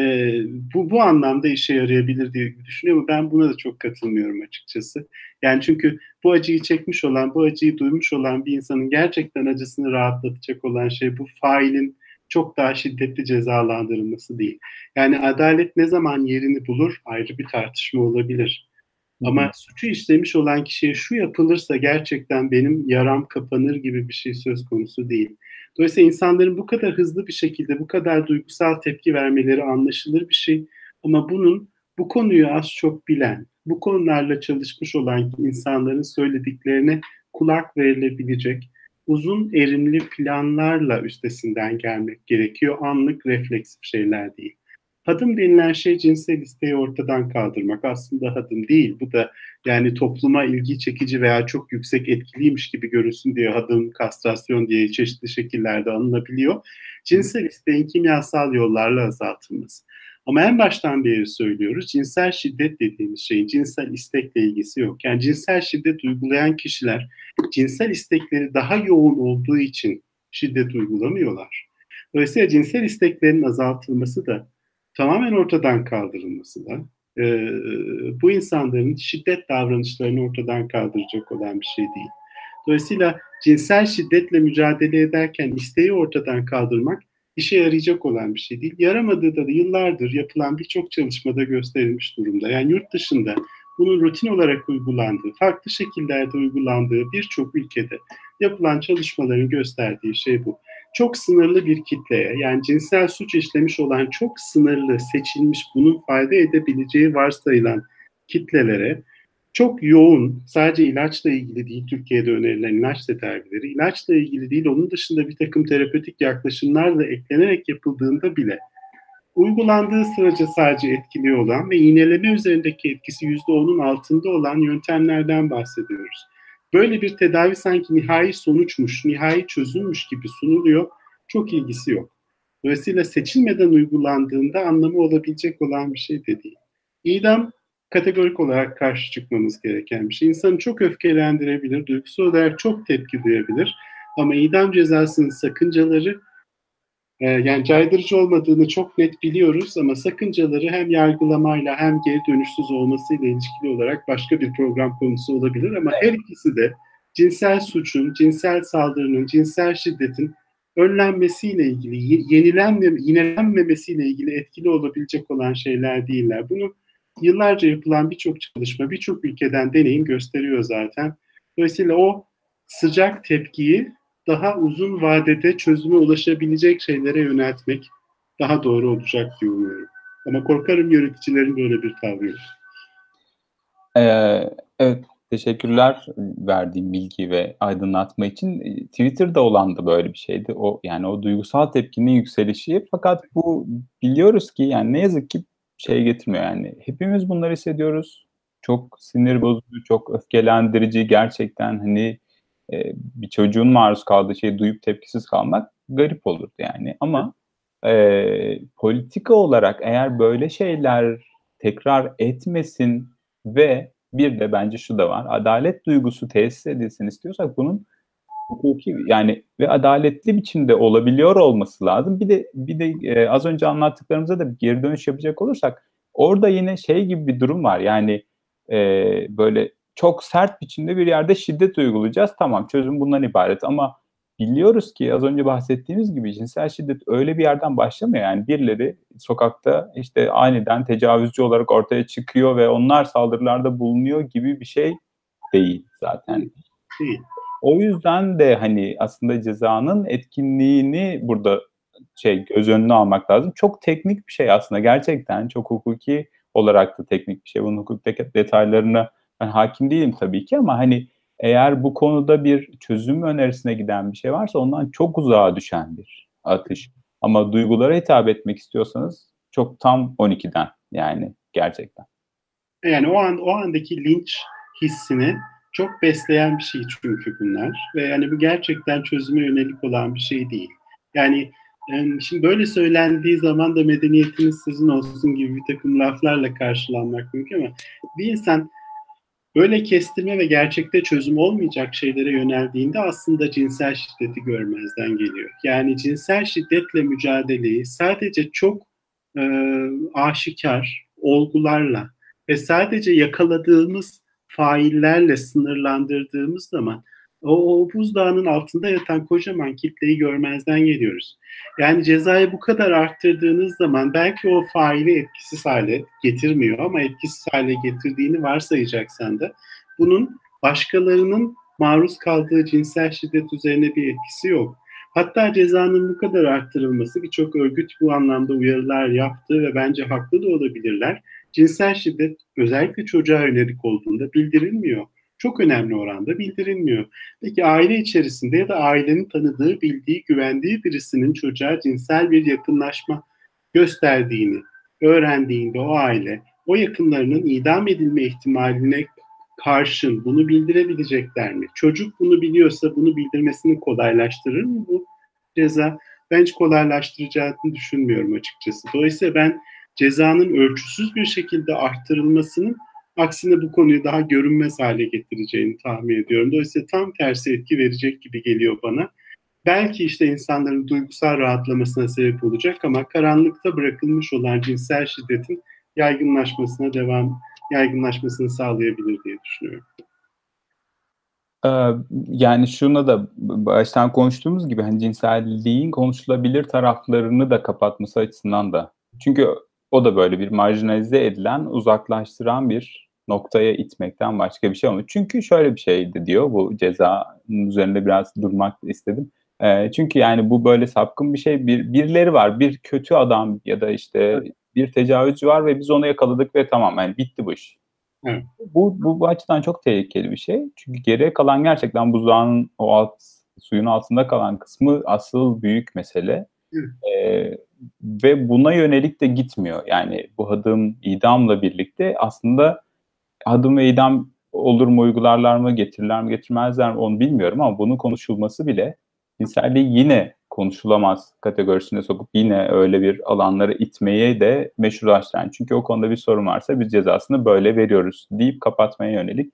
bu bu anlamda işe yarayabilir diye düşünüyorum. Ben buna da çok katılmıyorum açıkçası. Yani çünkü bu acıyı çekmiş olan, bu acıyı duymuş olan bir insanın gerçekten acısını rahatlatacak olan şey bu failin çok daha şiddetli cezalandırılması değil. Yani adalet ne zaman yerini bulur ayrı bir tartışma olabilir. Ama suçu işlemiş olan kişiye şu yapılırsa gerçekten benim yaram kapanır gibi bir şey söz konusu değil. Dolayısıyla insanların bu kadar hızlı bir şekilde bu kadar duygusal tepki vermeleri anlaşılır bir şey. Ama bunun bu konuyu az çok bilen, bu konularla çalışmış olan insanların söylediklerine kulak verilebilecek uzun erimli planlarla üstesinden gelmek gerekiyor. Anlık refleksif şeyler değil. Hadım denilen şey cinsel isteği ortadan kaldırmak. Aslında hadım değil. Bu da yani topluma ilgi çekici veya çok yüksek etkiliymiş gibi görünsün diye hadım, kastrasyon diye çeşitli şekillerde anılabiliyor. Cinsel isteğin kimyasal yollarla azaltılması. Ama en baştan beri söylüyoruz cinsel şiddet dediğimiz şeyin cinsel istekle ilgisi yok. Yani cinsel şiddet uygulayan kişiler cinsel istekleri daha yoğun olduğu için şiddet uygulamıyorlar. Dolayısıyla cinsel isteklerin azaltılması da tamamen ortadan kaldırılması da e, bu insanların şiddet davranışlarını ortadan kaldıracak olan bir şey değil. Dolayısıyla cinsel şiddetle mücadele ederken isteği ortadan kaldırmak işe yarayacak olan bir şey değil. Yaramadığı da yıllardır yapılan birçok çalışmada gösterilmiş durumda. Yani yurt dışında bunun rutin olarak uygulandığı, farklı şekillerde uygulandığı birçok ülkede yapılan çalışmaların gösterdiği şey bu çok sınırlı bir kitleye yani cinsel suç işlemiş olan çok sınırlı seçilmiş bunun fayda edebileceği varsayılan kitlelere çok yoğun sadece ilaçla ilgili değil Türkiye'de önerilen ilaç tedavileri ilaçla ilgili değil onun dışında bir takım terapötik yaklaşımlar da eklenerek yapıldığında bile uygulandığı sırada sadece etkili olan ve iğneleme üzerindeki etkisi %10'un altında olan yöntemlerden bahsediyoruz. Böyle bir tedavi sanki nihai sonuçmuş, nihai çözülmüş gibi sunuluyor. Çok ilgisi yok. Dolayısıyla seçilmeden uygulandığında anlamı olabilecek olan bir şey de değil. İdam kategorik olarak karşı çıkmamız gereken bir şey. İnsanı çok öfkelendirebilir, duygusal olarak çok tepki duyabilir. Ama idam cezasının sakıncaları ee, yani caydırıcı olmadığını çok net biliyoruz ama sakıncaları hem yargılamayla hem geri dönüşsüz olmasıyla ilişkili olarak başka bir program konusu olabilir ama her ikisi de cinsel suçun, cinsel saldırının, cinsel şiddetin önlenmesiyle ilgili, yenilenme, yinelenmemesiyle ilgili etkili olabilecek olan şeyler değiller. Bunu yıllarca yapılan birçok çalışma, birçok ülkeden deneyim gösteriyor zaten. Dolayısıyla o sıcak tepkiyi daha uzun vadede çözüme ulaşabilecek şeylere yöneltmek daha doğru olacak diye umuyorum. Ama korkarım yöneticilerin böyle bir tavrı yok. Ee, evet, teşekkürler verdiğim bilgi ve aydınlatma için. Twitter'da olan da böyle bir şeydi. O yani o duygusal tepkinin yükselişi. Fakat bu biliyoruz ki yani ne yazık ki şey getirmiyor yani. Hepimiz bunları hissediyoruz. Çok sinir bozucu, çok öfkelendirici gerçekten hani e, bir çocuğun maruz kaldığı şeyi duyup tepkisiz kalmak garip olurdu yani. Ama e, politika olarak eğer böyle şeyler tekrar etmesin ve bir de bence şu da var. Adalet duygusu tesis edilsin istiyorsak bunun hukuki yani ve adaletli biçimde olabiliyor olması lazım. Bir de bir de e, az önce anlattıklarımıza da bir geri dönüş yapacak olursak orada yine şey gibi bir durum var. Yani e, böyle çok sert biçimde bir yerde şiddet uygulayacağız. Tamam çözüm bundan ibaret ama biliyoruz ki az önce bahsettiğimiz gibi cinsel şiddet öyle bir yerden başlamıyor. Yani birileri sokakta işte aniden tecavüzcü olarak ortaya çıkıyor ve onlar saldırılarda bulunuyor gibi bir şey değil zaten. Değil. O yüzden de hani aslında cezanın etkinliğini burada şey göz önüne almak lazım. Çok teknik bir şey aslında gerçekten çok hukuki olarak da teknik bir şey. Bunun hukuk detaylarına ben hakim değilim tabii ki ama hani eğer bu konuda bir çözüm önerisine giden bir şey varsa ondan çok uzağa düşen bir atış. Ama duygulara hitap etmek istiyorsanız çok tam 12'den yani gerçekten. Yani o an o andaki linç hissini çok besleyen bir şey çünkü bunlar ve yani bu gerçekten çözüme yönelik olan bir şey değil. Yani şimdi böyle söylendiği zaman da medeniyetiniz sizin olsun gibi bir takım laflarla karşılanmak mümkün ama bir insan Böyle kestirme ve gerçekte çözüm olmayacak şeylere yöneldiğinde aslında cinsel şiddeti görmezden geliyor. Yani cinsel şiddetle mücadeleyi sadece çok e, aşikar olgularla ve sadece yakaladığımız faillerle sınırlandırdığımız zaman o, o buzdağının altında yatan kocaman kitleyi görmezden geliyoruz. Yani cezayı bu kadar arttırdığınız zaman belki o faili etkisiz hale getirmiyor ama etkisiz hale getirdiğini varsayacaksan da bunun başkalarının maruz kaldığı cinsel şiddet üzerine bir etkisi yok. Hatta cezanın bu kadar arttırılması birçok örgüt bu anlamda uyarılar yaptı ve bence haklı da olabilirler. Cinsel şiddet özellikle çocuğa yönelik olduğunda bildirilmiyor çok önemli oranda bildirilmiyor. Peki aile içerisinde ya da ailenin tanıdığı, bildiği, güvendiği birisinin çocuğa cinsel bir yakınlaşma gösterdiğini öğrendiğinde o aile o yakınlarının idam edilme ihtimaline karşın bunu bildirebilecekler mi? Çocuk bunu biliyorsa bunu bildirmesini kolaylaştırır mı bu ceza? Ben hiç kolaylaştıracağını düşünmüyorum açıkçası. Dolayısıyla ben cezanın ölçüsüz bir şekilde arttırılmasının Aksine bu konuyu daha görünmez hale getireceğini tahmin ediyorum. Dolayısıyla tam tersi etki verecek gibi geliyor bana. Belki işte insanların duygusal rahatlamasına sebep olacak ama karanlıkta bırakılmış olan cinsel şiddetin yaygınlaşmasına devam yaygınlaşmasını sağlayabilir diye düşünüyorum. Ee, yani şuna da baştan konuştuğumuz gibi hani cinselliğin konuşulabilir taraflarını da kapatması açısından da. Çünkü o da böyle bir marjinalize edilen, uzaklaştıran bir noktaya itmekten başka bir şey olmuyor. Çünkü şöyle bir şeydi diyor bu cezanın üzerinde biraz durmak istedim. E, çünkü yani bu böyle sapkın bir şey. Bir, birileri var, bir kötü adam ya da işte evet. bir tecavüzcü var ve biz onu yakaladık ve tamam yani bitti bu iş. Evet. Bu, bu, bu açıdan çok tehlikeli bir şey. Çünkü geriye kalan gerçekten buzdağının o alt suyun altında kalan kısmı asıl büyük mesele. Ee, ve buna yönelik de gitmiyor. Yani bu adım idamla birlikte aslında adım ve idam olur mu uygularlar mı getirirler mi getirmezler mi onu bilmiyorum ama bunun konuşulması bile cinselliği yine konuşulamaz kategorisine sokup yine öyle bir alanlara itmeye de meşrulaştıran. Çünkü o konuda bir sorun varsa biz cezasını böyle veriyoruz deyip kapatmaya yönelik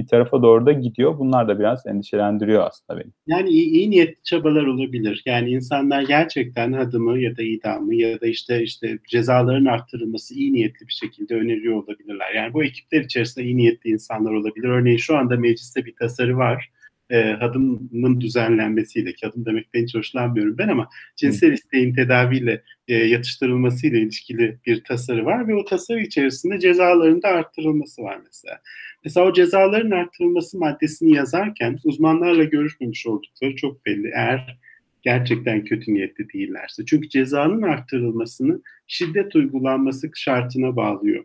bir tarafa doğru da gidiyor. Bunlar da biraz endişelendiriyor aslında beni. Yani iyi, iyi niyetli çabalar olabilir. Yani insanlar gerçekten adımı ya da idamı ya da işte işte cezaların arttırılması iyi niyetli bir şekilde öneriyor olabilirler. Yani bu ekipler içerisinde iyi niyetli insanlar olabilir. Örneğin şu anda mecliste bir tasarı var. E, hadımın düzenlenmesiyle, ki adım demekten hiç hoşlanmıyorum ben ama cinsel isteğin tedaviyle e, yatıştırılmasıyla ilişkili bir tasarı var ve o tasarı içerisinde cezaların da arttırılması var mesela. Mesela o cezaların arttırılması maddesini yazarken uzmanlarla görüşmemiş oldukları çok belli. Eğer gerçekten kötü niyetli değillerse. Çünkü cezanın arttırılmasını şiddet uygulanması şartına bağlıyor.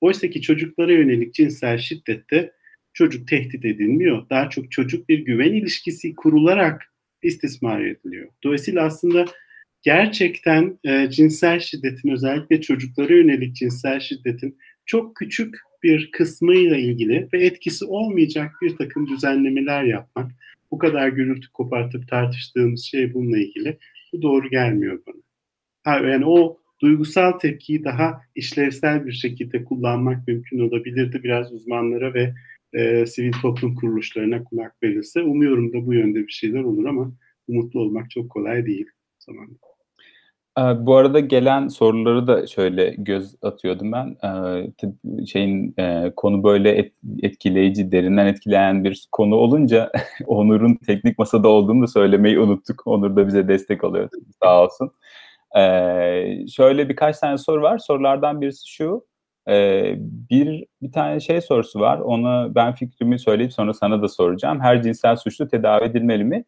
Oysa ki çocuklara yönelik cinsel şiddette çocuk tehdit edilmiyor. Daha çok çocuk bir güven ilişkisi kurularak istismar ediliyor. Dolayısıyla aslında gerçekten e, cinsel şiddetin özellikle çocuklara yönelik cinsel şiddetin çok küçük bir kısmıyla ilgili ve etkisi olmayacak bir takım düzenlemeler yapmak, bu kadar gürültü kopartıp tartıştığımız şey bununla ilgili, bu doğru gelmiyor bana. Ha, yani o duygusal tepkiyi daha işlevsel bir şekilde kullanmak mümkün olabilirdi. Biraz uzmanlara ve e, sivil toplum kuruluşlarına kulak verilse. Umuyorum da bu yönde bir şeyler olur ama umutlu olmak çok kolay değil zamanla. Ee, bu arada gelen soruları da şöyle göz atıyordum ben. Ee, şeyin e, konu böyle etkileyici, derinden etkileyen bir konu olunca Onur'un teknik masada olduğunu da söylemeyi unuttuk. Onur da bize destek oluyor. Sağ olsun. Ee, şöyle birkaç tane soru var. Sorulardan birisi şu. Bir bir tane şey sorusu var. Onu ben fikrimi söyleyip sonra sana da soracağım. Her cinsel suçlu tedavi edilmeli mi?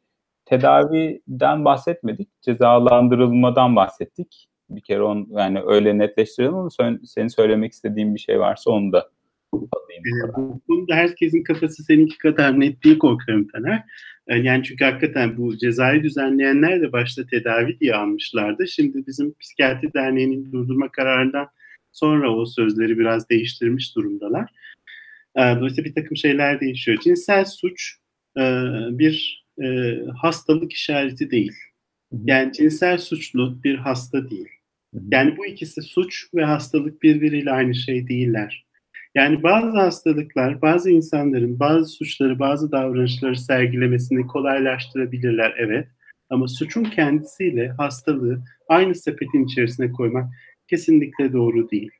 tedaviden bahsetmedik, cezalandırılmadan bahsettik. Bir kere on yani öyle netleştirelim ama senin söylemek istediğin bir şey varsa onu da alayım. Ee, bu konuda herkesin kafası seninki kadar net değil korkarım Taner. Ee, yani çünkü hakikaten bu cezayı düzenleyenler de başta tedavi diye almışlardı. Şimdi bizim Psikiyatri Derneği'nin durdurma kararından sonra o sözleri biraz değiştirmiş durumdalar. Ee, dolayısıyla bir takım şeyler değişiyor. Cinsel suç e, bir e, hastalık işareti değil. Yani cinsel suçlu bir hasta değil. Yani bu ikisi suç ve hastalık birbiriyle aynı şey değiller. Yani bazı hastalıklar bazı insanların bazı suçları, bazı davranışları sergilemesini kolaylaştırabilirler evet. Ama suçun kendisiyle hastalığı aynı sepetin içerisine koymak kesinlikle doğru değil.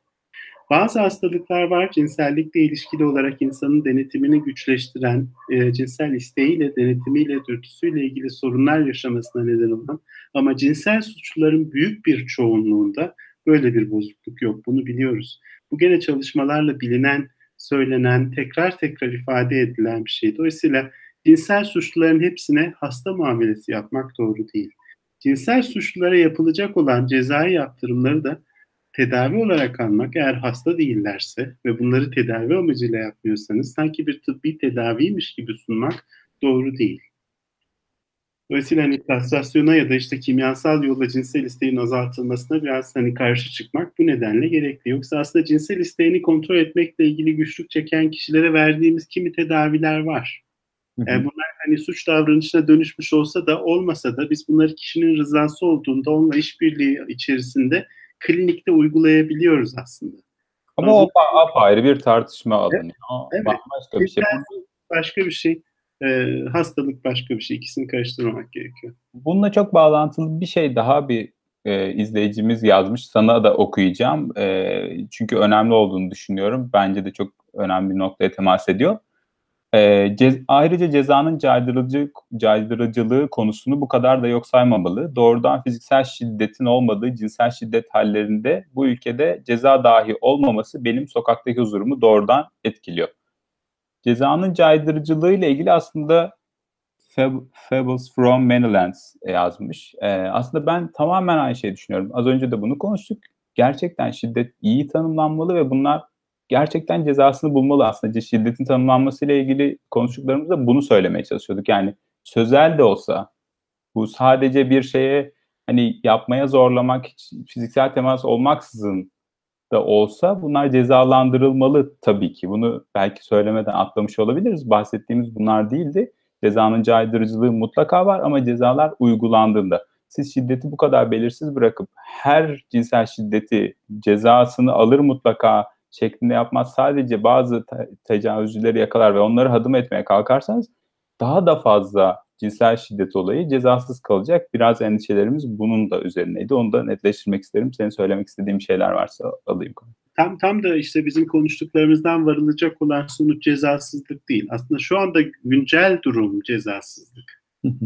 Bazı hastalıklar var cinsellikle ilişkili olarak insanın denetimini güçleştiren, e, cinsel isteğiyle, denetimiyle, dürtüsüyle ilgili sorunlar yaşamasına neden olan ama cinsel suçluların büyük bir çoğunluğunda böyle bir bozukluk yok. Bunu biliyoruz. Bu gene çalışmalarla bilinen, söylenen, tekrar tekrar ifade edilen bir şey. Dolayısıyla cinsel suçluların hepsine hasta muamelesi yapmak doğru değil. Cinsel suçlulara yapılacak olan cezai yaptırımları da tedavi olarak almak eğer hasta değillerse ve bunları tedavi amacıyla yapmıyorsanız sanki bir tıbbi tedaviymiş gibi sunmak doğru değil. Dolayısıyla hani kastrasyona ya da işte kimyasal yolla cinsel isteğin azaltılmasına biraz hani karşı çıkmak bu nedenle gerekli. Yoksa aslında cinsel isteğini kontrol etmekle ilgili güçlük çeken kişilere verdiğimiz kimi tedaviler var. Yani bunlar hani suç davranışına dönüşmüş olsa da olmasa da biz bunları kişinin rızası olduğunda onunla işbirliği içerisinde klinikte uygulayabiliyoruz aslında. Ama o apayrı bir tartışma alanı. Evet. Başka bir şey. Başka bir şey. E, hastalık başka bir şey. İkisini karıştırmamak gerekiyor. Bununla çok bağlantılı bir şey daha bir e, izleyicimiz yazmış. Sana da okuyacağım. E, çünkü önemli olduğunu düşünüyorum. Bence de çok önemli bir noktaya temas ediyor. E, cez, ayrıca cezanın caydırıcı, caydırıcılığı konusunu bu kadar da yok saymamalı. Doğrudan fiziksel şiddetin olmadığı cinsel şiddet hallerinde bu ülkede ceza dahi olmaması benim sokaktaki huzurumu doğrudan etkiliyor. Cezanın caydırıcılığı ile ilgili aslında Fab- Fables from Many Lands yazmış. E, aslında ben tamamen aynı şeyi düşünüyorum. Az önce de bunu konuştuk. Gerçekten şiddet iyi tanımlanmalı ve bunlar gerçekten cezasını bulmalı aslında. Şiddetin tanımlanmasıyla ilgili konuştuklarımızda bunu söylemeye çalışıyorduk. Yani sözel de olsa bu sadece bir şeye hani yapmaya zorlamak, fiziksel temas olmaksızın da olsa bunlar cezalandırılmalı tabii ki. Bunu belki söylemeden atlamış olabiliriz. Bahsettiğimiz bunlar değildi. Cezanın caydırıcılığı mutlaka var ama cezalar uygulandığında siz şiddeti bu kadar belirsiz bırakıp her cinsel şiddeti cezasını alır mutlaka şeklinde yapmaz sadece bazı tecavüzcüleri yakalar ve onları hadım etmeye kalkarsanız daha da fazla cinsel şiddet olayı cezasız kalacak. Biraz endişelerimiz bunun da üzerineydi. Onu da netleştirmek isterim. Senin söylemek istediğin şeyler varsa alayım. tam tam da işte bizim konuştuklarımızdan varılacak olan sonuç cezasızlık değil. Aslında şu anda güncel durum cezasızlık.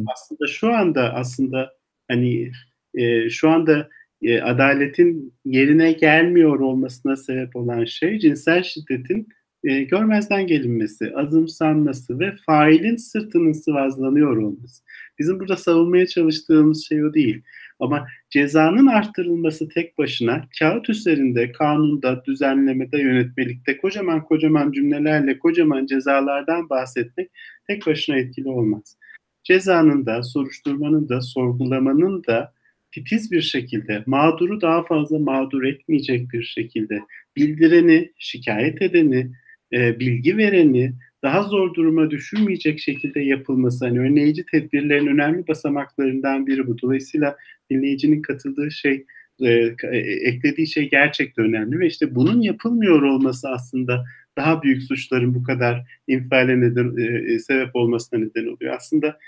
aslında şu anda aslında hani e, şu anda e, adaletin yerine gelmiyor olmasına sebep olan şey cinsel şiddetin e, görmezden gelinmesi, azımsanması ve failin sırtının sıvazlanıyor olması. Bizim burada savunmaya çalıştığımız şey o değil. Ama cezanın arttırılması tek başına kağıt üzerinde, kanunda, düzenlemede, yönetmelikte kocaman kocaman cümlelerle kocaman cezalardan bahsetmek tek başına etkili olmaz. Cezanın da, soruşturmanın da, sorgulamanın da titiz bir şekilde, mağduru daha fazla mağdur etmeyecek bir şekilde, bildireni, şikayet edeni, e, bilgi vereni daha zor duruma düşürmeyecek şekilde yapılması, hani önleyici tedbirlerin önemli basamaklarından biri bu. Dolayısıyla dinleyicinin katıldığı şey, e, e, eklediği şey gerçekten önemli ve işte bunun yapılmıyor olması aslında daha büyük suçların bu kadar infiale neden, e, sebep olmasına neden oluyor. Aslında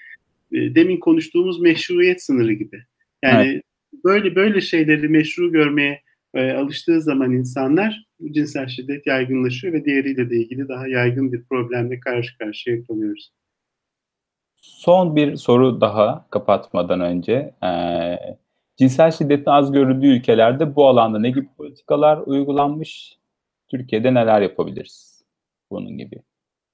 e, demin konuştuğumuz meşruiyet sınırı gibi. Yani evet. böyle böyle şeyleri meşru görmeye e, alıştığı zaman insanlar cinsel şiddet yaygınlaşıyor ve diğeriyle de ilgili daha yaygın bir problemle karşı karşıya kalıyoruz. Son bir soru daha kapatmadan önce. Ee, cinsel şiddetin az görüldüğü ülkelerde bu alanda ne gibi politikalar uygulanmış? Türkiye'de neler yapabiliriz? Bunun gibi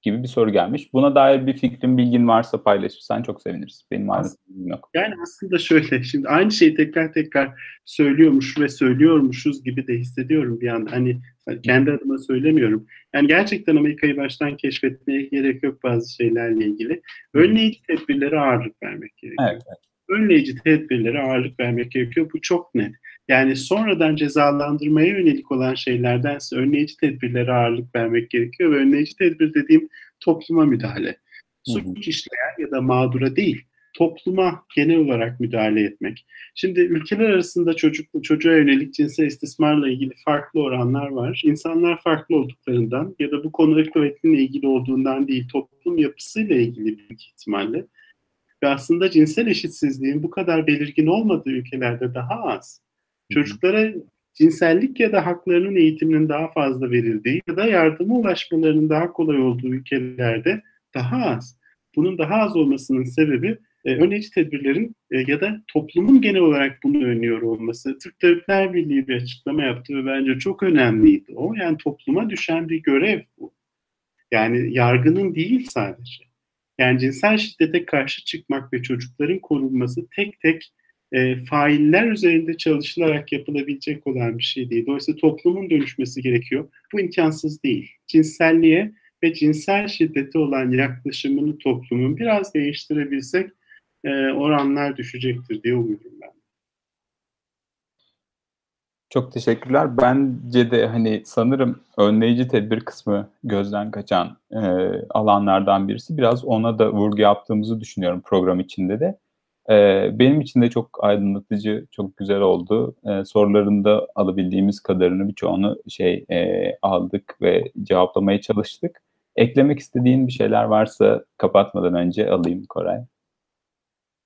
gibi bir soru gelmiş. Buna dair bir fikrin, bilgin varsa paylaşırsan çok seviniriz. Benim bilgim yok. Yani aslında şöyle, şimdi aynı şeyi tekrar tekrar söylüyormuş ve söylüyormuşuz gibi de hissediyorum bir anda. Hani kendi adıma söylemiyorum. Yani gerçekten Amerika'yı baştan keşfetmeye gerek yok bazı şeylerle ilgili. Önleyici tedbirlere ağırlık vermek gerekiyor. Evet, evet. Önleyici tedbirlere ağırlık vermek gerekiyor. Bu çok net. Yani sonradan cezalandırmaya yönelik olan şeylerdense önleyici tedbirlere ağırlık vermek gerekiyor ve önleyici tedbir dediğim topluma müdahale. Suç işleyen ya da mağdura değil, topluma genel olarak müdahale etmek. Şimdi ülkeler arasında çocuk, çocuğa yönelik cinsel istismarla ilgili farklı oranlar var. İnsanlar farklı olduklarından ya da bu konu ırk ilgili olduğundan değil, toplum yapısıyla ilgili büyük ihtimalle. Ve aslında cinsel eşitsizliğin bu kadar belirgin olmadığı ülkelerde daha az. Çocuklara cinsellik ya da haklarının eğitiminin daha fazla verildiği ya da yardıma ulaşmalarının daha kolay olduğu ülkelerde daha az. Bunun daha az olmasının sebebi e, önleyici tedbirlerin e, ya da toplumun genel olarak bunu önlüyor olması. Türk Tabipler Birliği bir açıklama yaptı ve bence çok önemliydi o. Yani topluma düşen bir görev bu. Yani yargının değil sadece. Yani cinsel şiddete karşı çıkmak ve çocukların korunması tek tek e, failler üzerinde çalışılarak yapılabilecek olan bir şey değil. Dolayısıyla toplumun dönüşmesi gerekiyor. Bu imkansız değil. Cinselliğe ve cinsel şiddete olan yaklaşımını toplumun biraz değiştirebilsek e, oranlar düşecektir diye umuyorum ben. Çok teşekkürler. Bence de hani sanırım önleyici tedbir kısmı gözden kaçan e, alanlardan birisi. Biraz ona da vurgu yaptığımızı düşünüyorum program içinde de. E, benim için de çok aydınlatıcı, çok güzel oldu. E, sorularında alabildiğimiz kadarını birçoğunu şey e, aldık ve cevaplamaya çalıştık. Eklemek istediğin bir şeyler varsa kapatmadan önce alayım Koray.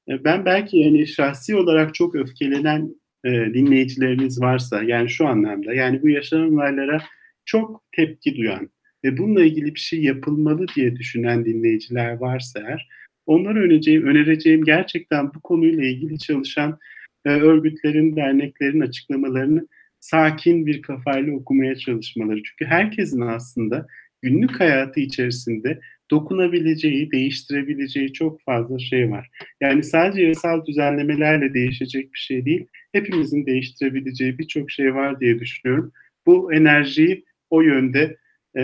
Ben belki yani şahsi olarak çok öfkelenen e, dinleyicilerimiz varsa yani şu anlamda yani bu yaşanan olaylara çok tepki duyan ve bununla ilgili bir şey yapılmalı diye düşünen dinleyiciler varsa eğer onlara önereceğim, önereceğim gerçekten bu konuyla ilgili çalışan e, örgütlerin, derneklerin açıklamalarını sakin bir kafayla okumaya çalışmaları. Çünkü herkesin aslında günlük hayatı içerisinde dokunabileceği, değiştirebileceği çok fazla şey var. Yani sadece yasal düzenlemelerle değişecek bir şey değil, hepimizin değiştirebileceği birçok şey var diye düşünüyorum. Bu enerjiyi o yönde e,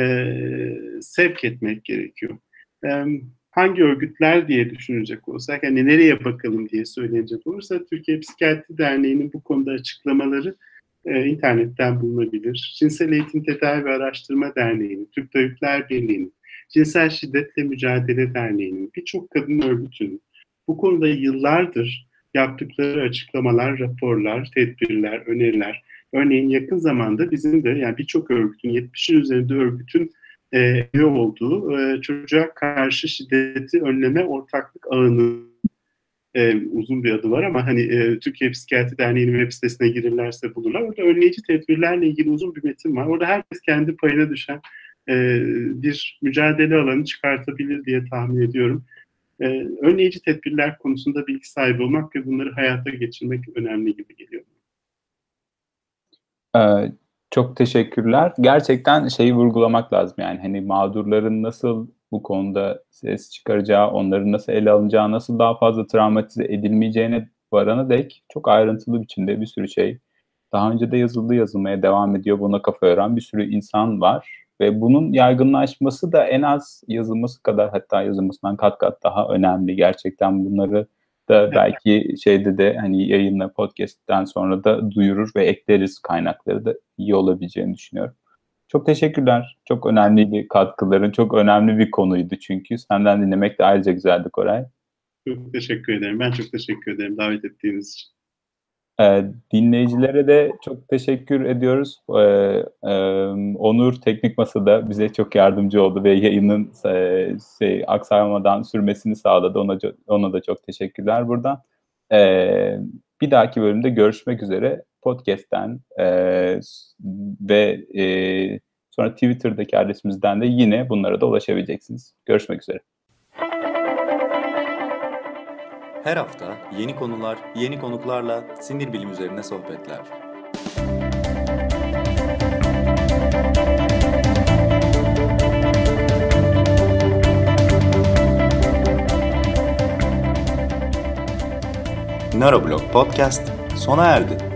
sevk etmek gerekiyor. E, hangi örgütler diye düşünecek olursak, hani nereye bakalım diye söyleyecek olursa Türkiye Psikiyatri Derneği'nin bu konuda açıklamaları e, internetten bulunabilir. Cinsel Eğitim Tedavi ve Araştırma Derneği'nin, Türk Tabipler Birliği'nin, Cinsel Şiddetle Mücadele Derneği'nin, birçok kadın örgütünün bu konuda yıllardır yaptıkları açıklamalar, raporlar, tedbirler, öneriler. Örneğin yakın zamanda bizim de yani birçok örgütün, 70'in üzerinde örgütün e, olduğu e, çocuğa karşı şiddeti önleme ortaklık ağını e, uzun bir adı var ama hani e, Türkiye Psikiyatri Derneği'nin web sitesine girirlerse bulurlar. Orada önleyici tedbirlerle ilgili uzun bir metin var. Orada herkes kendi payına düşen e, bir mücadele alanı çıkartabilir diye tahmin ediyorum. E, önleyici tedbirler konusunda bilgi sahibi olmak ve bunları hayata geçirmek önemli gibi geliyor. Ee, çok teşekkürler. Gerçekten şeyi vurgulamak lazım yani hani mağdurların nasıl bu konuda ses çıkaracağı, onların nasıl ele alınacağı, nasıl daha fazla travmatize edilmeyeceğine varana dek çok ayrıntılı biçimde bir sürü şey daha önce de yazıldı yazılmaya devam ediyor. Buna kafa yoran bir sürü insan var. Ve bunun yaygınlaşması da en az yazılması kadar hatta yazılmasından kat kat daha önemli. Gerçekten bunları da belki şeyde de hani yayınla podcast'ten sonra da duyurur ve ekleriz kaynakları da iyi olabileceğini düşünüyorum. Çok teşekkürler. Çok önemli bir katkıların, çok önemli bir konuydu çünkü. Senden dinlemek de ayrıca güzeldi Koray. Çok teşekkür ederim. Ben çok teşekkür ederim davet ettiğiniz için. Ee, dinleyicilere de çok teşekkür ediyoruz. Ee, e, Onur Teknik Masa'da bize çok yardımcı oldu ve yayının e, şey, aksamadan sürmesini sağladı. Ona, ona da çok teşekkürler buradan. Ee, bir dahaki bölümde görüşmek üzere. Podcast'ten e, ve sonra Twitter'daki adresimizden de yine bunlara da ulaşabileceksiniz. Görüşmek üzere. Her hafta yeni konular, yeni konuklarla sinir bilim üzerine sohbetler. Neuroblog Podcast sona erdi.